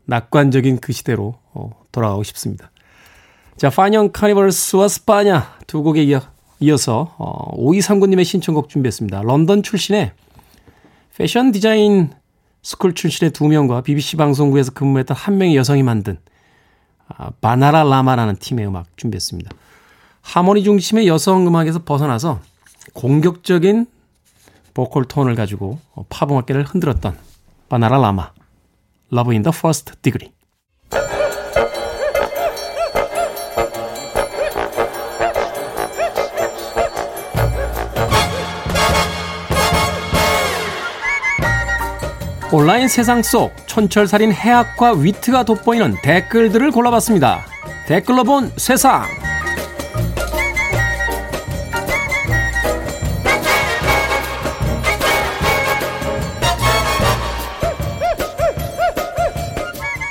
낙관적인 그 시대로 어, 돌아가고 싶습니다. 자, 파인 영 카니벌스와 스파냐 두 곡에 이어, 이어서 어, 5239님의 신청곡 준비했습니다. 런던 출신의 패션 디자인 스쿨 출신의 두 명과 BBC 방송국에서 근무했던 한 명의 여성이 만든 아, 바나나라마라는 팀의 음악 준비했습니다. 하모니 중심의 여성 음악에서 벗어나서 공격적인 보컬 톤을 가지고 팝 음악계를 흔들었던 바나나라마 Love in the First Degree 온라인 세상 속 촌철살인 해학과 위트가 돋보이는 댓글들을 골라봤습니다. 댓글로 본 세상.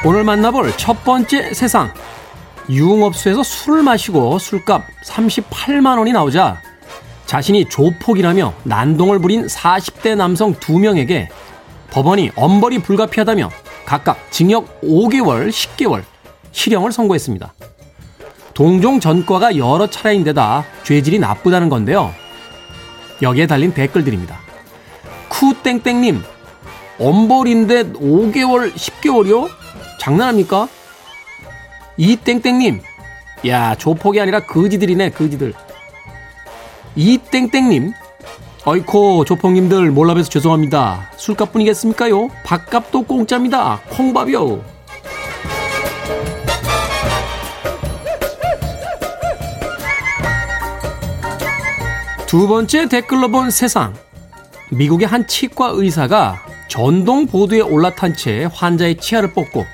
오늘 만나볼 첫 번째 세상. 유흥업소에서 술을 마시고 술값 38만 원이 나오자 자신이 조폭이라며 난동을 부린 40대 남성 2명에게 법원이 엄벌이 불가피하다며 각각 징역 5개월, 10개월, 실형을 선고했습니다. 동종 전과가 여러 차례인데다 죄질이 나쁘다는 건데요. 여기에 달린 댓글들입니다. 쿠땡땡님, 엄벌인데 5개월, 10개월이요? 장난합니까? 이땡땡님, 야, 조폭이 아니라 거지들이네, 거지들. 이땡땡님, 어이코 조폭님들 몰라봬서 죄송합니다. 술값뿐이겠습니까요? 밥값도 공짜입니다. 콩밥이요. 두 번째 댓글로 본 세상. 미국의 한 치과 의사가 전동 보드에 올라탄 채 환자의 치아를 뽑고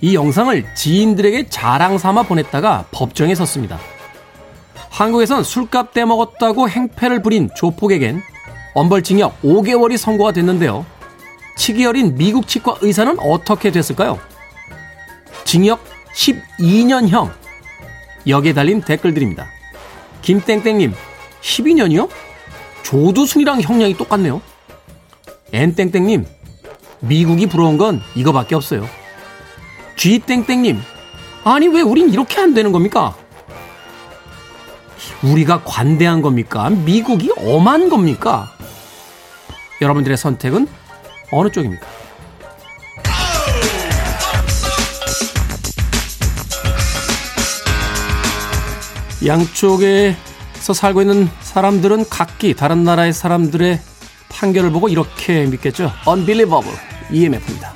이 영상을 지인들에게 자랑 삼아 보냈다가 법정에 섰습니다. 한국에선 술값 떼먹었다고 행패를 부린 조폭에겐 엄벌징역 5개월이 선고가 됐는데요. 치기 어린 미국 치과 의사는 어떻게 됐을까요? 징역 12년형. 여기에 달린 댓글들입니다. 김땡땡님, 12년이요? 조두순이랑 형량이 똑같네요. N땡땡님, 미국이 부러운 건 이거밖에 없어요. G땡땡님, 아니 왜 우린 이렇게 안 되는 겁니까? 우리가 관대한 겁니까? 미국이 엄한 겁니까? 여러분들의 선택은 어느 쪽입니까? 양쪽에서 살고 있는 사람들은 각기 다른 나라의 사람들의 판결을 보고 이렇게 믿겠죠. Unbelievable. EMF입니다.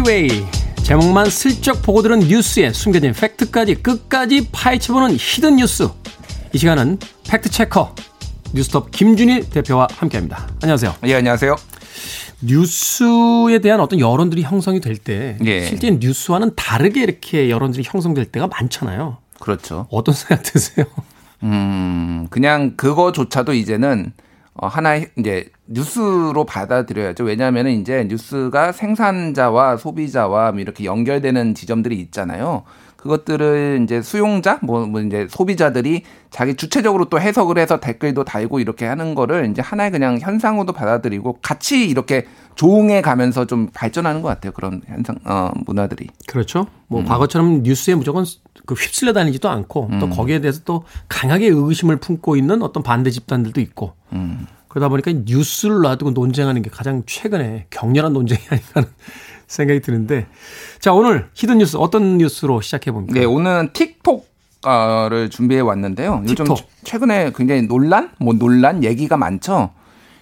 프리웨이 제목만 슬쩍 보고 들은 뉴스에 숨겨진 팩트까지 끝까지 파헤쳐보는 hidden 뉴스 이 시간은 fact checker 뉴스톱 김준일 대표와 함께합니다. 안녕하세요. 예, 안녕하세요. 뉴스에 대한 어떤 여론들이 형성이 될때 예. 실제 뉴스와는 다르게 이렇게 여론들이 형성될 때가 많잖아요. 그렇죠. 어떤 생각 드세요? 음, 그냥 그거조차도 이제는 어, 하나의 이제 뉴스로 받아들여야죠. 왜냐하면 이제 뉴스가 생산자와 소비자와 뭐 이렇게 연결되는 지점들이 있잖아요. 그것들을 이제 수용자, 뭐, 뭐 이제 소비자들이 자기 주체적으로 또 해석을 해서 댓글도 달고 이렇게 하는 거를 이제 하나의 그냥 현상으로도 받아들이고 같이 이렇게 조응해 가면서 좀 발전하는 것 같아요. 그런 현상, 어, 문화들이. 그렇죠. 뭐 음. 과거처럼 뉴스에 무조건 그 휩쓸려 다니지도 않고 또 음. 거기에 대해서 또 강하게 의심을 품고 있는 어떤 반대 집단들도 있고 음. 그러다 보니까 뉴스를 놔두고 논쟁하는 게 가장 최근에 격렬한 논쟁이 아닌가 하는 생각이 드는데 자 오늘 hidden 뉴스 어떤 뉴스로 시작해 봅니까? 네, 오늘은 틱톡을 준비해 왔는데요. 요즘 틱톡. 최근에 굉장히 논란, 뭐 논란 얘기가 많죠.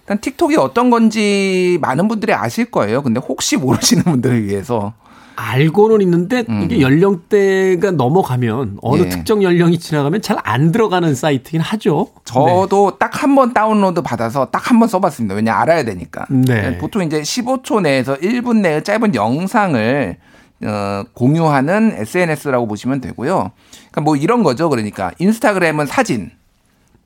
일단 틱톡이 어떤 건지 많은 분들이 아실 거예요. 근데 혹시 모르시는 분들을 위해서 알고는 있는데 이게 연령대가 넘어가면 어느 음. 예. 특정 연령이 지나가면 잘 안 들어가는 사이트긴 하죠. 저도 딱한 번 다운로드 받아서 딱 한 번 써봤습니다. 왜냐 알아야 되니까. 네. 보통 이제 15초 내에서 1분 내의 짧은 영상을 어, 공유하는 SNS라고 보시면 되고요. 그러니까 뭐 이런 거죠. 그러니까 인스타그램은 사진,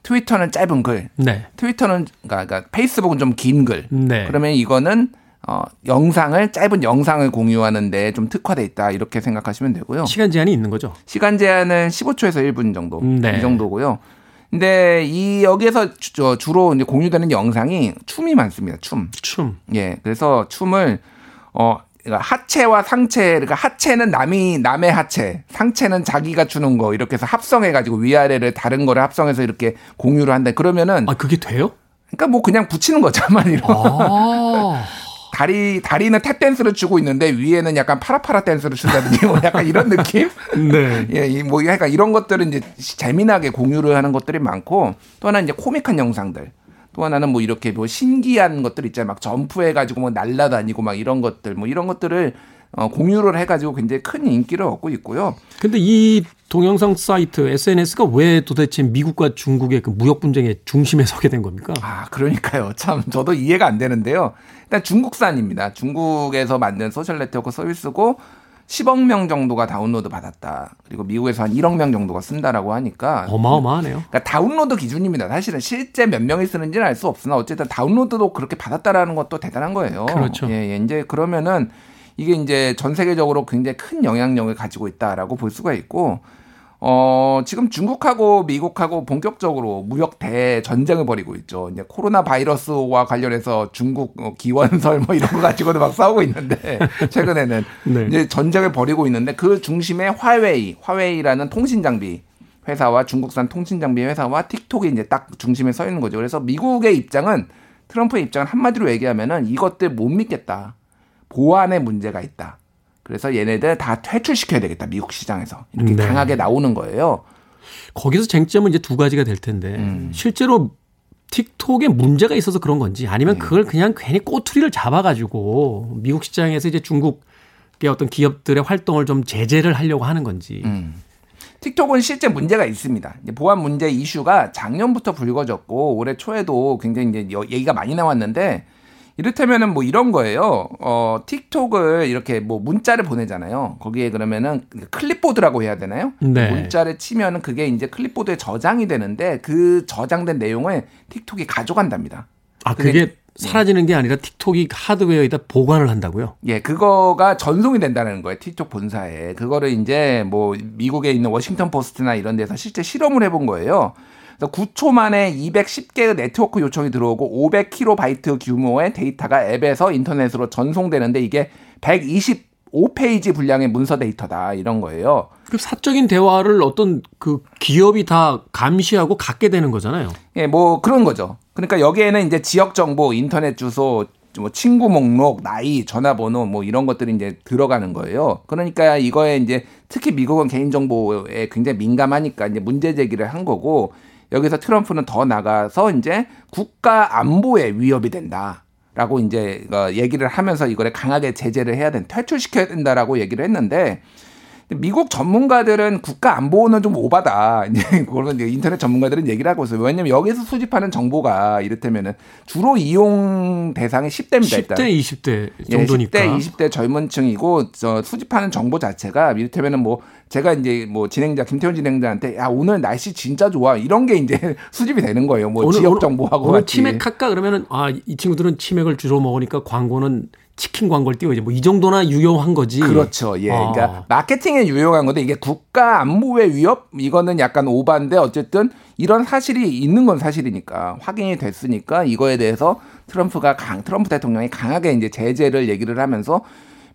트위터는 짧은 글, 네. 트위터는 그러니까, 그러니까 페이스북은 좀 긴 글. 네. 그러면 이거는 어, 영상을 짧은 영상을 공유하는데 좀 특화돼 있다 이렇게 생각하시면 되고요. 시간 제한이 있는 거죠. 시간 제한은 15초에서 1분 정도 네. 이 정도고요. 근데 이 여기에서 주, 저 주로 이제 공유되는 영상이 춤이 많습니다. 춤. 춤. 예. 그래서 춤을 어 그러니까 하체와 상체 그러니까 하체는 남이 남의 하체, 상체는 자기가 추는 거 이렇게 해서 합성해 가지고 위아래를 다른 거를 합성해서 이렇게 공유를 한다. 그러면은 아 그게 돼요? 그러니까 뭐 그냥 붙이는 거죠 한마디로. 아. 다리 다리는 탭 댄스를 추고 있는데 위에는 약간 파라파라 댄스를 춘다든지 뭐 약간 이런 느낌. 네. 예, 이뭐 약간 이런 것들은 이제 재미나게 공유를 하는 것들이 많고 또 하나 는 이제 코믹한 영상들. 또 하나는 뭐 이렇게 뭐 신기한 것들 있잖아요. 막 점프해 가지고 뭐 날라다니고 막 이런 것들 뭐 이런 것들을 어, 공유를 해가지고 굉장히 큰 인기를 얻고 있고요. 근데 이 동영상 사이트 SNS가 왜 도대체 미국과 중국의 그 무역 분쟁의 중심에 서게 된 겁니까? 아, 그러니까요. 참 저도 이해가 안 되는데요. 일단 중국산입니다. 중국에서 만든 소셜 네트워크 서비스고 10억 명 정도가 다운로드 받았다. 그리고 미국에서 한 1억 명 정도가 쓴다라고 하니까 어마어마하네요. 그러니까 다운로드 기준입니다. 사실은 실제 몇 명이 쓰는지는 알 수 없으나 어쨌든 다운로드도 그렇게 받았다라는 것도 대단한 거예요. 그렇죠. 예, 예. 이제 그러면은 이게 이제 전 세계적으로 굉장히 큰 영향력을 가지고 있다라고 볼 수가 있고 어, 지금 중국하고 미국하고 본격적으로 무역 대전쟁을 벌이고 있죠. 이제 코로나 바이러스와 관련해서 중국 어, 기원설 뭐 이런 거 가지고도 막 싸우고 있는데 최근에는 네. 이제 전쟁을 벌이고 있는데 그 중심에 화웨이, 화웨이라는 통신 장비 회사와 중국산 통신 장비 회사와 틱톡이 이제 딱 중심에 서 있는 거죠. 그래서 미국의 입장은 트럼프의 입장은 한마디로 얘기하면은 이것들 못 믿겠다. 보안에 문제가 있다. 그래서 얘네들 다 퇴출시켜야 되겠다. 미국 시장에서. 이렇게 네. 강하게 나오는 거예요. 거기서 쟁점은 이제 두 가지가 될 텐데 음. 실제로 틱톡에 문제가 있어서 그런 건지 네. 아니면 그걸 그냥 괜히 꼬투리를 잡아가지고 미국 시장에서 이제 중국의 어떤 기업들의 활동을 좀 제재를 하려고 하는 건지. 음. 틱톡은 실제 문제가 있습니다. 보안 문제 이슈가 작년부터 불거졌고 올해 초에도 굉장히 이제 여- 얘기가 많이 나왔는데 이를테면은 뭐 이런 거예요. 어, 틱톡을 이렇게 뭐 문자를 보내잖아요. 거기에 그러면은 클립보드라고 해야 되나요? 네. 문자를 치면은 그게 이제 클립보드에 저장이 되는데 그 저장된 내용을 틱톡이 가져간답니다. 아 그게- 그게 사라지는 게 아니라 틱톡이 하드웨어에다 보관을 한다고요? 예, 그거가 전송이 된다는 거예요. 틱톡 본사에. 그거를 이제 뭐 미국에 있는 워싱턴 포스트나 이런 데서 실제 실험을 해본 거예요. 그래서 9초 만에 210개의 네트워크 요청이 들어오고 500kB 규모의 데이터가 앱에서 인터넷으로 전송되는데 이게 125페이지 분량의 문서 데이터다 이런 거예요. 그 사적인 대화를 어떤 그 기업이 다 감시하고 갖게 되는 거잖아요. 예, 뭐 그런 거죠. 그러니까 여기에는 이제 지역 정보, 인터넷 주소, 뭐 친구 목록, 나이, 전화번호 뭐 이런 것들이 이제 들어가는 거예요. 그러니까 이거에 이제 특히 미국은 개인 정보에 굉장히 민감하니까 이제 문제 제기를 한 거고 여기서 트럼프는 더 나가서 이제 국가 안보에 위협이 된다. 라고 이제 어, 얘기를 하면서 이거를 강하게 제재를 해야 된다. 퇴출시켜야 된다라고 얘기를 했는데 미국 전문가들은 국가 안보는 좀 오바다. 이제 그런 인터넷 전문가들은 얘기를 하고 있어요. 왜냐면 여기서 수집하는 정보가 이를테면은 주로 이용 대상이 10대입니다. 일단. 10대, 20대 정도니까. 예, 10대, 20대 젊은 층이고 저 수집하는 정보 자체가 이를테면은 뭐 제가 이제 뭐 진행자 김태훈 진행자한테 야 오늘 날씨 진짜 좋아 이런 게 이제 수집이 되는 거예요. 뭐 지역 정보하고 오늘 같이. 치맥 할까 그러면은 아 이 친구들은 치맥을 주로 먹으니까 광고는 치킨 광고를 띄워야지 뭐이 정도나 유용한 거지. 그렇죠. 예. 아. 그러니까 마케팅에 유용한 건데 이게 국가 안보의 위협 이거는 약간 오반데 어쨌든 이런 사실이 있는 건 사실이니까 확인이 됐으니까 이거에 대해서 트럼프가 강 트럼프 대통령이 강하게 이제 제재를 얘기를 하면서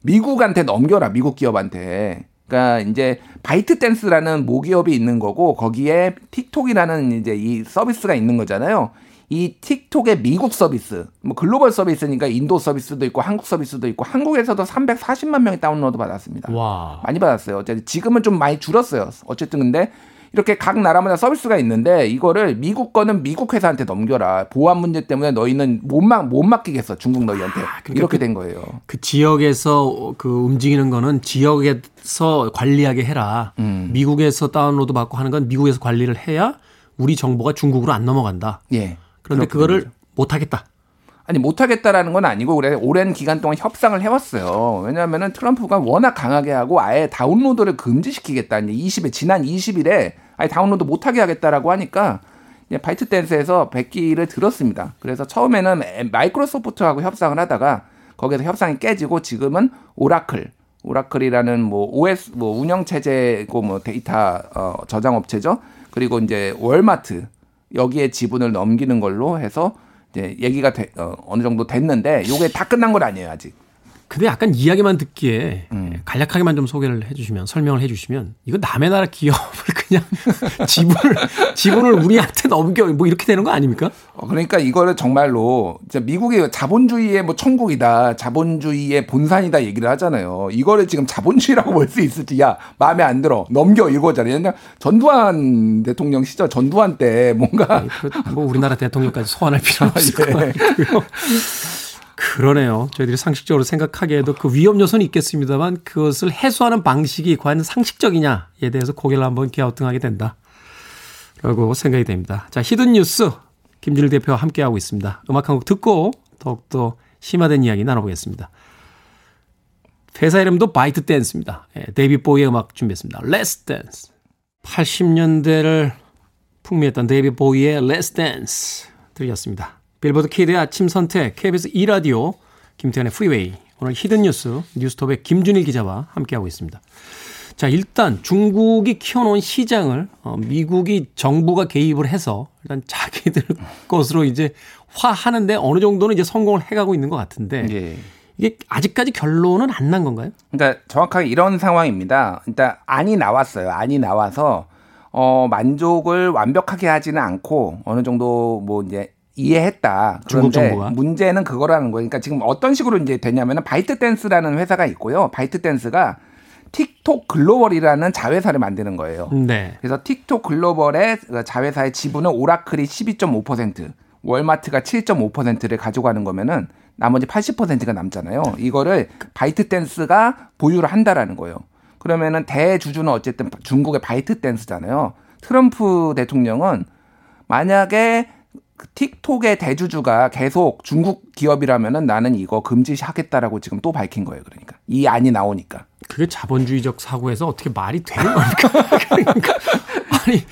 미국한테 넘겨라 미국 기업한테. 그러니까 이제 바이트 댄스라는 모기업이 있는 거고 거기에 틱톡이라는 이제 이 서비스가 있는 거잖아요. 이 틱톡의 미국 서비스, 뭐 글로벌 서비스니까 인도 서비스도 있고 한국 서비스도 있고 한국에서도 340만 명이 다운로드 받았습니다. 와. 많이 받았어요. 어쨌든 지금은 좀 많이 줄었어요. 어쨌든 근데 이렇게 각 나라마다 서비스가 있는데 이거를 미국 거는 미국 회사한테 넘겨라. 보안 문제 때문에 너희는 못, 막, 못 맡기겠어. 중국 너희한테. 이렇게 그- 된 거예요. 그 지역에서 그 움직이는 거는 지역에서 관리하게 해라. 음. 미국에서 다운로드 받고 하는 건 미국에서 관리를 해야 우리 정보가 중국으로 안 넘어간다. 예. 그런데 그거를 또 못 하겠다. 아니 못하겠다라는 건 아니고 그래 오랜 기간 동안 협상을 해왔어요. 왜냐하면은 트럼프가 워낙 강하게 하고 아예 다운로드를 금지시키겠다. 이제 20일 지난 20일에 아예 다운로드 못하게 하겠다라고 하니까 이제 바이트 댄스에서 백기를 들었습니다. 그래서 처음에는 에- 마이크로소프트하고 협상을 하다가 거기서 협상이 깨지고 지금은 오라클 오라클이라는 뭐 OS 뭐 운영 체제고 뭐 데이터 어, 저장 업체죠. 그리고 이제 월마트 여기에 지분을 넘기는 걸로 해서 이제 얘기가 되- 어, 어느 정도 됐는데 요게 다 끝난 건 아니에요 아직. 근데 약간 이야기만 듣기에 음. 간략하게만 좀 소개를 해주시면 설명을 해주시면 이거 남의 나라 기업을 그냥 지분을 지분을 우리한테 넘겨 뭐 이렇게 되는 거 아닙니까? 어, 그러니까 이거를 정말로 진짜 미국이 자본주의의 뭐 천국이다, 자본주의의 본산이다 얘기를 하잖아요. 이거를 지금 자본주의라고 볼 수 있을지 야 마음에 안 들어 넘겨 이거잖아요. 그냥 전두환 대통령 시절 전두환 때 뭔가 그뭐 우리나라 대통령까지 소환할 필요는 없을 것 예. 같고요. 그러네요. 저희들이 상식적으로 생각하기에도 그 위험 요소는 있겠습니다만 그것을 해소하는 방식이 과연 상식적이냐에 대해서 고개를 한번 갸우뚱하게 된다. 라고 생각이 됩니다. 자, 히든 뉴스 김진일 대표와 함께하고 있습니다. 음악 한 곡 듣고 더욱더 심화된 이야기 나눠보겠습니다. 회사 이름도 바이트 댄스입니다. 예, 데이비드 보위의 음악 준비했습니다. Let's Dance. 80년대를 풍미했던 데이비드 보위의 Let's Dance 들렸습니다. 빌보드 키드의 아침 선택 KBS 2라디오 김태현의 프리웨이 오늘 히든 뉴스 뉴스톱의 김준일 기자와 함께하고 있습니다. 자, 일단 중국이 키워놓은 시장을 어, 미국이 정부가 개입을 해서 일단 자기들 것으로 이제 화하는데 어느 정도는 이제 성공을 해가고 있는 것 같은데 예. 이게 아직까지 결론은 안 난 건가요? 그러니까 정확하게 이런 상황입니다. 일단 안이 나왔어요. 안이 나와서 어 만족을 완벽하게 하지는 않고 어느 정도 뭐 이제 이해했다. 중국 정부가? 문제는 그거라는 거예요. 그러니까 지금 어떤 식으로 이제 되냐면은 바이트 댄스라는 회사가 있고요. 바이트 댄스가 틱톡 글로벌이라는 자회사를 만드는 거예요. 네. 그래서 틱톡 글로벌의 그 자회사의 지분은 오라클이 12.5%, 월마트가 7.5%를 가져가는 거면은 나머지 80%가 남잖아요. 이거를 바이트 댄스가 보유를 한다라는 거예요. 그러면은 대주주는 어쨌든 중국의 바이트 댄스잖아요. 트럼프 대통령은 만약에 그 틱톡의 대주주가 계속 중국 기업이라면은 나는 이거 금지하겠다라고 지금 또 밝힌 거예요. 그러니까 이 안이 나오니까. 그게 자본주의적 사고에서 어떻게 말이 되는 겁니까? 그러니까 아니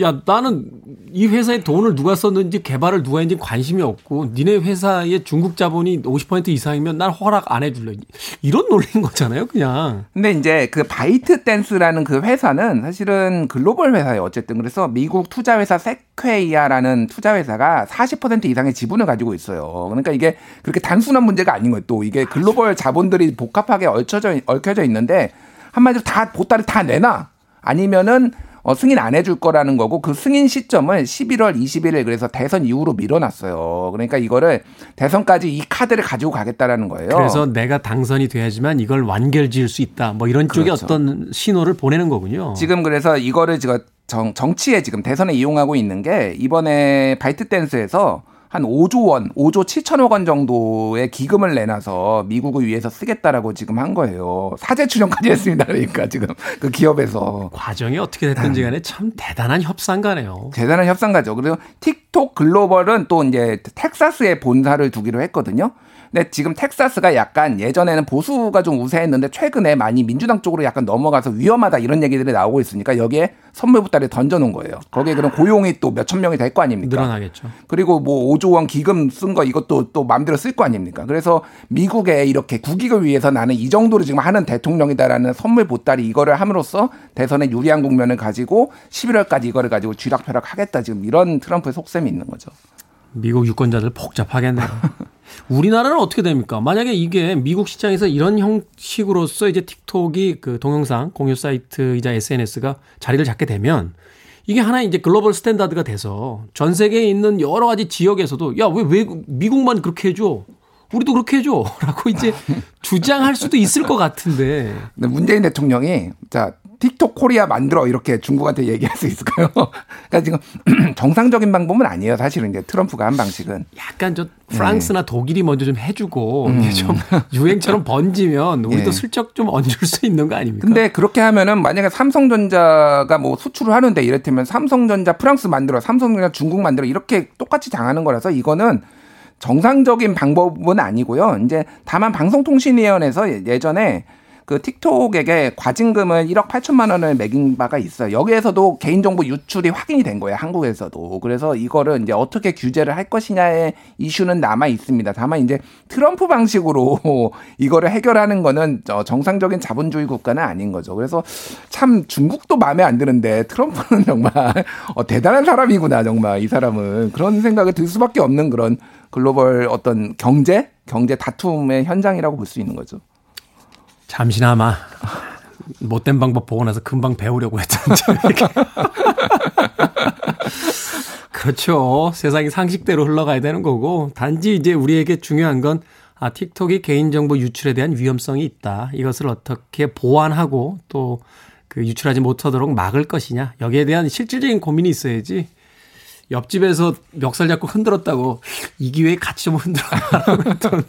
야 나는 이 회사에 돈을 누가 썼는지 개발을 누가 했는지 관심이 없고 니네 회사의 중국 자본이 50% 이상이면 난 허락 안 해줄래 이런 논리인 거잖아요 그냥 근데 이제 그 바이트 댄스라는 그 회사는 사실은 글로벌 회사예요. 어쨌든 그래서 미국 투자 회사 세쿼이아라는 투자 회사가 40% 이상의 지분을 가지고 있어요. 그러니까 이게 그렇게 단순한 문제가 아닌 거예요. 또 이게 글로벌 자본들이 복합하게 얽혀져 얽혀져 있는데 한마디로 다 보따리 다 내놔. 아니면은 어, 승인 안 해줄 거라는 거고 그 승인 시점을 11월 21일 그래서 대선 이후로 밀어놨어요. 그러니까 이거를 대선까지 이 카드를 가지고 가겠다라는 거예요. 그래서 내가 당선이 돼야지만 이걸 완결 지을 수 있다 뭐 이런 그렇죠. 어떤 신호를 보내는 거군요 지금 그래서 이거를 지금 정, 정치에 지금 대선에 이용하고 있는 게 이번에 바이트 댄스에서 한 5조 원, 5조 7천억 원 정도의 기금을 내놔서 미국을 위해서 쓰겠다라고 지금 한 거예요. 사재 출연까지 했습니다. 그러니까 지금 그 기업에서. 과정이 어떻게 됐든지 간에 참 대단한 협상가네요 대단한 협상가죠. 그리고 틱톡 글로벌은 또 이제 텍사스에 본사를 두기로 했거든요. 근데 지금 텍사스가 약간 예전에는 보수가 좀 우세했는데 최근에 많이 민주당 쪽으로 약간 넘어가서 위험하다 이런 얘기들이 나오고 있으니까 여기에 선물 보따리 던져놓은 거예요. 거기에 그럼 고용이 또 몇천 명이 될 거 아닙니까? 늘어나겠죠 그리고 뭐 5조 원 기금 쓴 거 이것도 또 마음대로 쓸 거 아닙니까? 그래서 미국에 이렇게 국익을 위해서 나는 이 정도로 지금 하는 대통령이다라는 선물 보따리 이거를 함으로써 대선에 유리한 국면을 가지고 11월까지 이거를 가지고 쥐락펴락 하겠다 지금 이런 트럼프의 속셈이 있는 거죠. 미국 유권자들 복잡하겠네요. 우리나라는 어떻게 됩니까? 만약에 이게 미국 시장에서 이런 형식으로서 이제 틱톡이 그 동영상 공유 사이트이자 SNS가 자리를 잡게 되면 이게 하나의 이제 글로벌 스탠다드가 돼서 전 세계에 있는 여러 가지 지역에서도 야, 왜, 왜 미국만 그렇게 해줘? 우리도 그렇게 해줘. 라고 이제 주장할 수도 있을 것 같은데. 근데 문재인 대통령이 자 틱톡 코리아 만들어 이렇게 중국한테 얘기할 수 있을까요? 그러니까 지금 정상적인 방법은 아니에요. 사실은 이제 트럼프가 한 방식은. 약간 저 프랑스나 독일이 먼저 좀 해주고 음. 좀 유행처럼 번지면 우리도 예. 슬쩍 좀 얹을 수 있는 거 아닙니까? 근데 그렇게 하면은 만약에 삼성전자가 뭐 수출을 하는데 이랬다면 삼성전자 프랑스 만들어, 삼성전자 중국 만들어 이렇게 똑같이 당하는 거라서 이거는 정상적인 방법은 아니고요. 이제 다만 방송통신위원회에서 예전에 그 틱톡에게 과징금을 1억 8천만 원을 매긴 바가 있어요. 여기에서도 개인정보 유출이 확인이 된 거예요. 한국에서도. 그래서 이거를 이제 어떻게 규제를 할 것이냐의 이슈는 남아 있습니다. 다만 이제 트럼프 방식으로 이거를 해결하는 거는 저 정상적인 자본주의 국가는 아닌 거죠. 그래서 참 중국도 마음에 안 드는데 트럼프는 정말 어, 대단한 사람이구나 정말 이 사람은 그런 생각이 들 수밖에 없는 그런 글로벌 어떤 경제 경제 다툼의 현장이라고 볼 수 있는 거죠. 잠시나마 못된 방법 보고 나서 금방 배우려고 했던지. 이렇게. 그렇죠. 세상이 상식대로 흘러가야 되는 거고 단지 이제 우리에게 중요한 건 아, 틱톡이 개인정보 유출에 대한 위험성이 있다. 이것을 어떻게 보완하고 또 그 유출하지 못하도록 막을 것이냐. 여기에 대한 실질적인 고민이 있어야지 옆집에서 멱살 잡고 흔들었다고 이 기회에 같이 좀 했던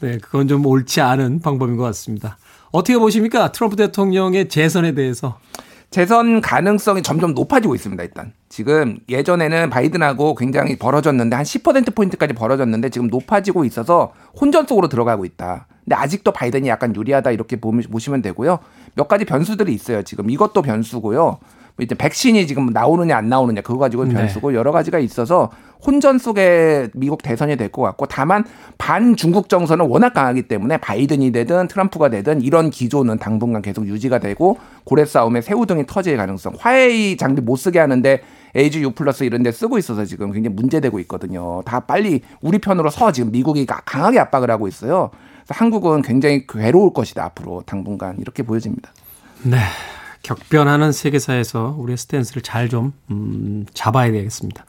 네, 그건 좀 옳지 않은 방법인 것 같습니다. 어떻게 보십니까? 트럼프 대통령의 재선에 대해서. 재선 가능성이 점점 높아지고 있습니다, 일단. 지금 예전에는 바이든하고 굉장히 벌어졌는데 한 10%포인트까지 벌어졌는데 지금 높아지고 있어서 혼전 속으로 들어가고 있다. 근데 아직도 바이든이 약간 유리하다 이렇게 보시- 보시면 되고요. 몇 가지 변수들이 있어요. 지금 이것도 변수고요. 뭐 이제 백신이 지금 나오느냐 안 나오느냐 그거 가지고 네. 변수고 여러 가지가 있어서 혼전 속에 미국 대선이 될 것 같고 다만 반 중국 정서는 워낙 강하기 때문에 바이든이 되든 트럼프가 되든 이런 기조는 당분간 계속 유지가 되고 고래 싸움에 새우 등이 터질 가능성 화해의 장비 못 쓰게 하는데 AGU 플러스 이런 데 쓰고 있어서 지금 굉장히 문제되고 있거든요. 다 빨리 우리 편으로 서 지금 미국이 가- 강하게 압박을 하고 있어요. 한국은 굉장히 괴로울 것이다 앞으로 당분간 이렇게 보여집니다. 네. 격변하는 세계사에서 우리의 스탠스를 잘좀 음, 잡아야 되겠습니다.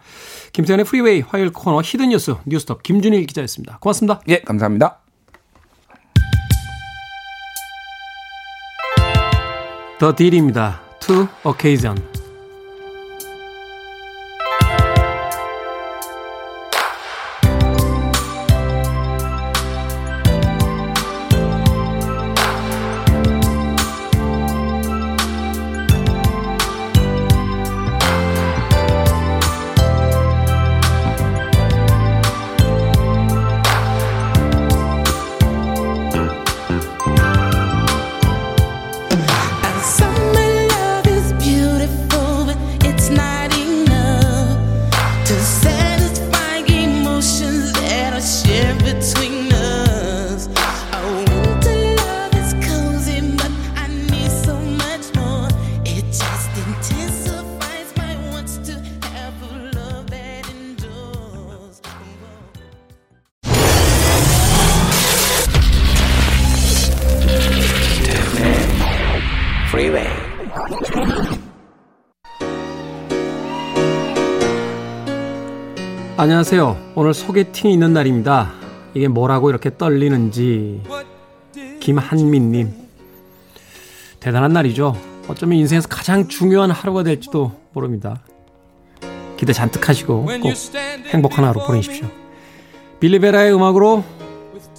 김태현의 프리웨이 화요일 코너 히든 뉴스 뉴스톱 김준일 기자였습니다. 고맙습니다. 예, 감사합니다. 더 딜입니다. To occasion. 안녕하세요. 오늘 소개팅이 있는 날입니다. 이게 뭐라고 이렇게 떨리는지. 김한민님. 대단한 날이죠. 어쩌면 인생에서 가장 중요한 하루가 될지도 모릅니다. 기대 잔뜩 하시고 꼭 행복한 하루 보내십시오. 빌리베라의 음악으로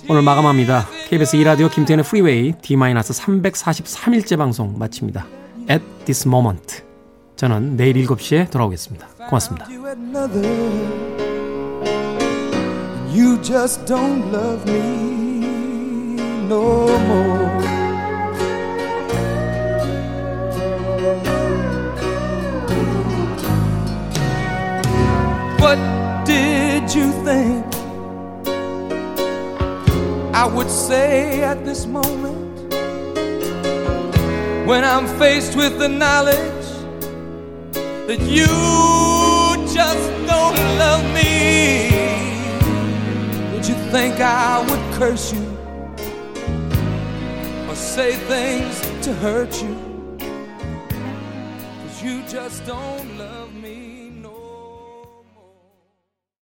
오늘 마감합니다. KBS 2라디오 김태현의 프리웨이 D-343일째 방송 마칩니다. At this moment. 저는 내일 7시에 돌아오겠습니다. 고맙습니다. You just don't love me no more. What did you think I would say at this moment when I'm faced with the knowledge that you just don't love me. You think I would curse you or say things to hurt you? Cause you just don't.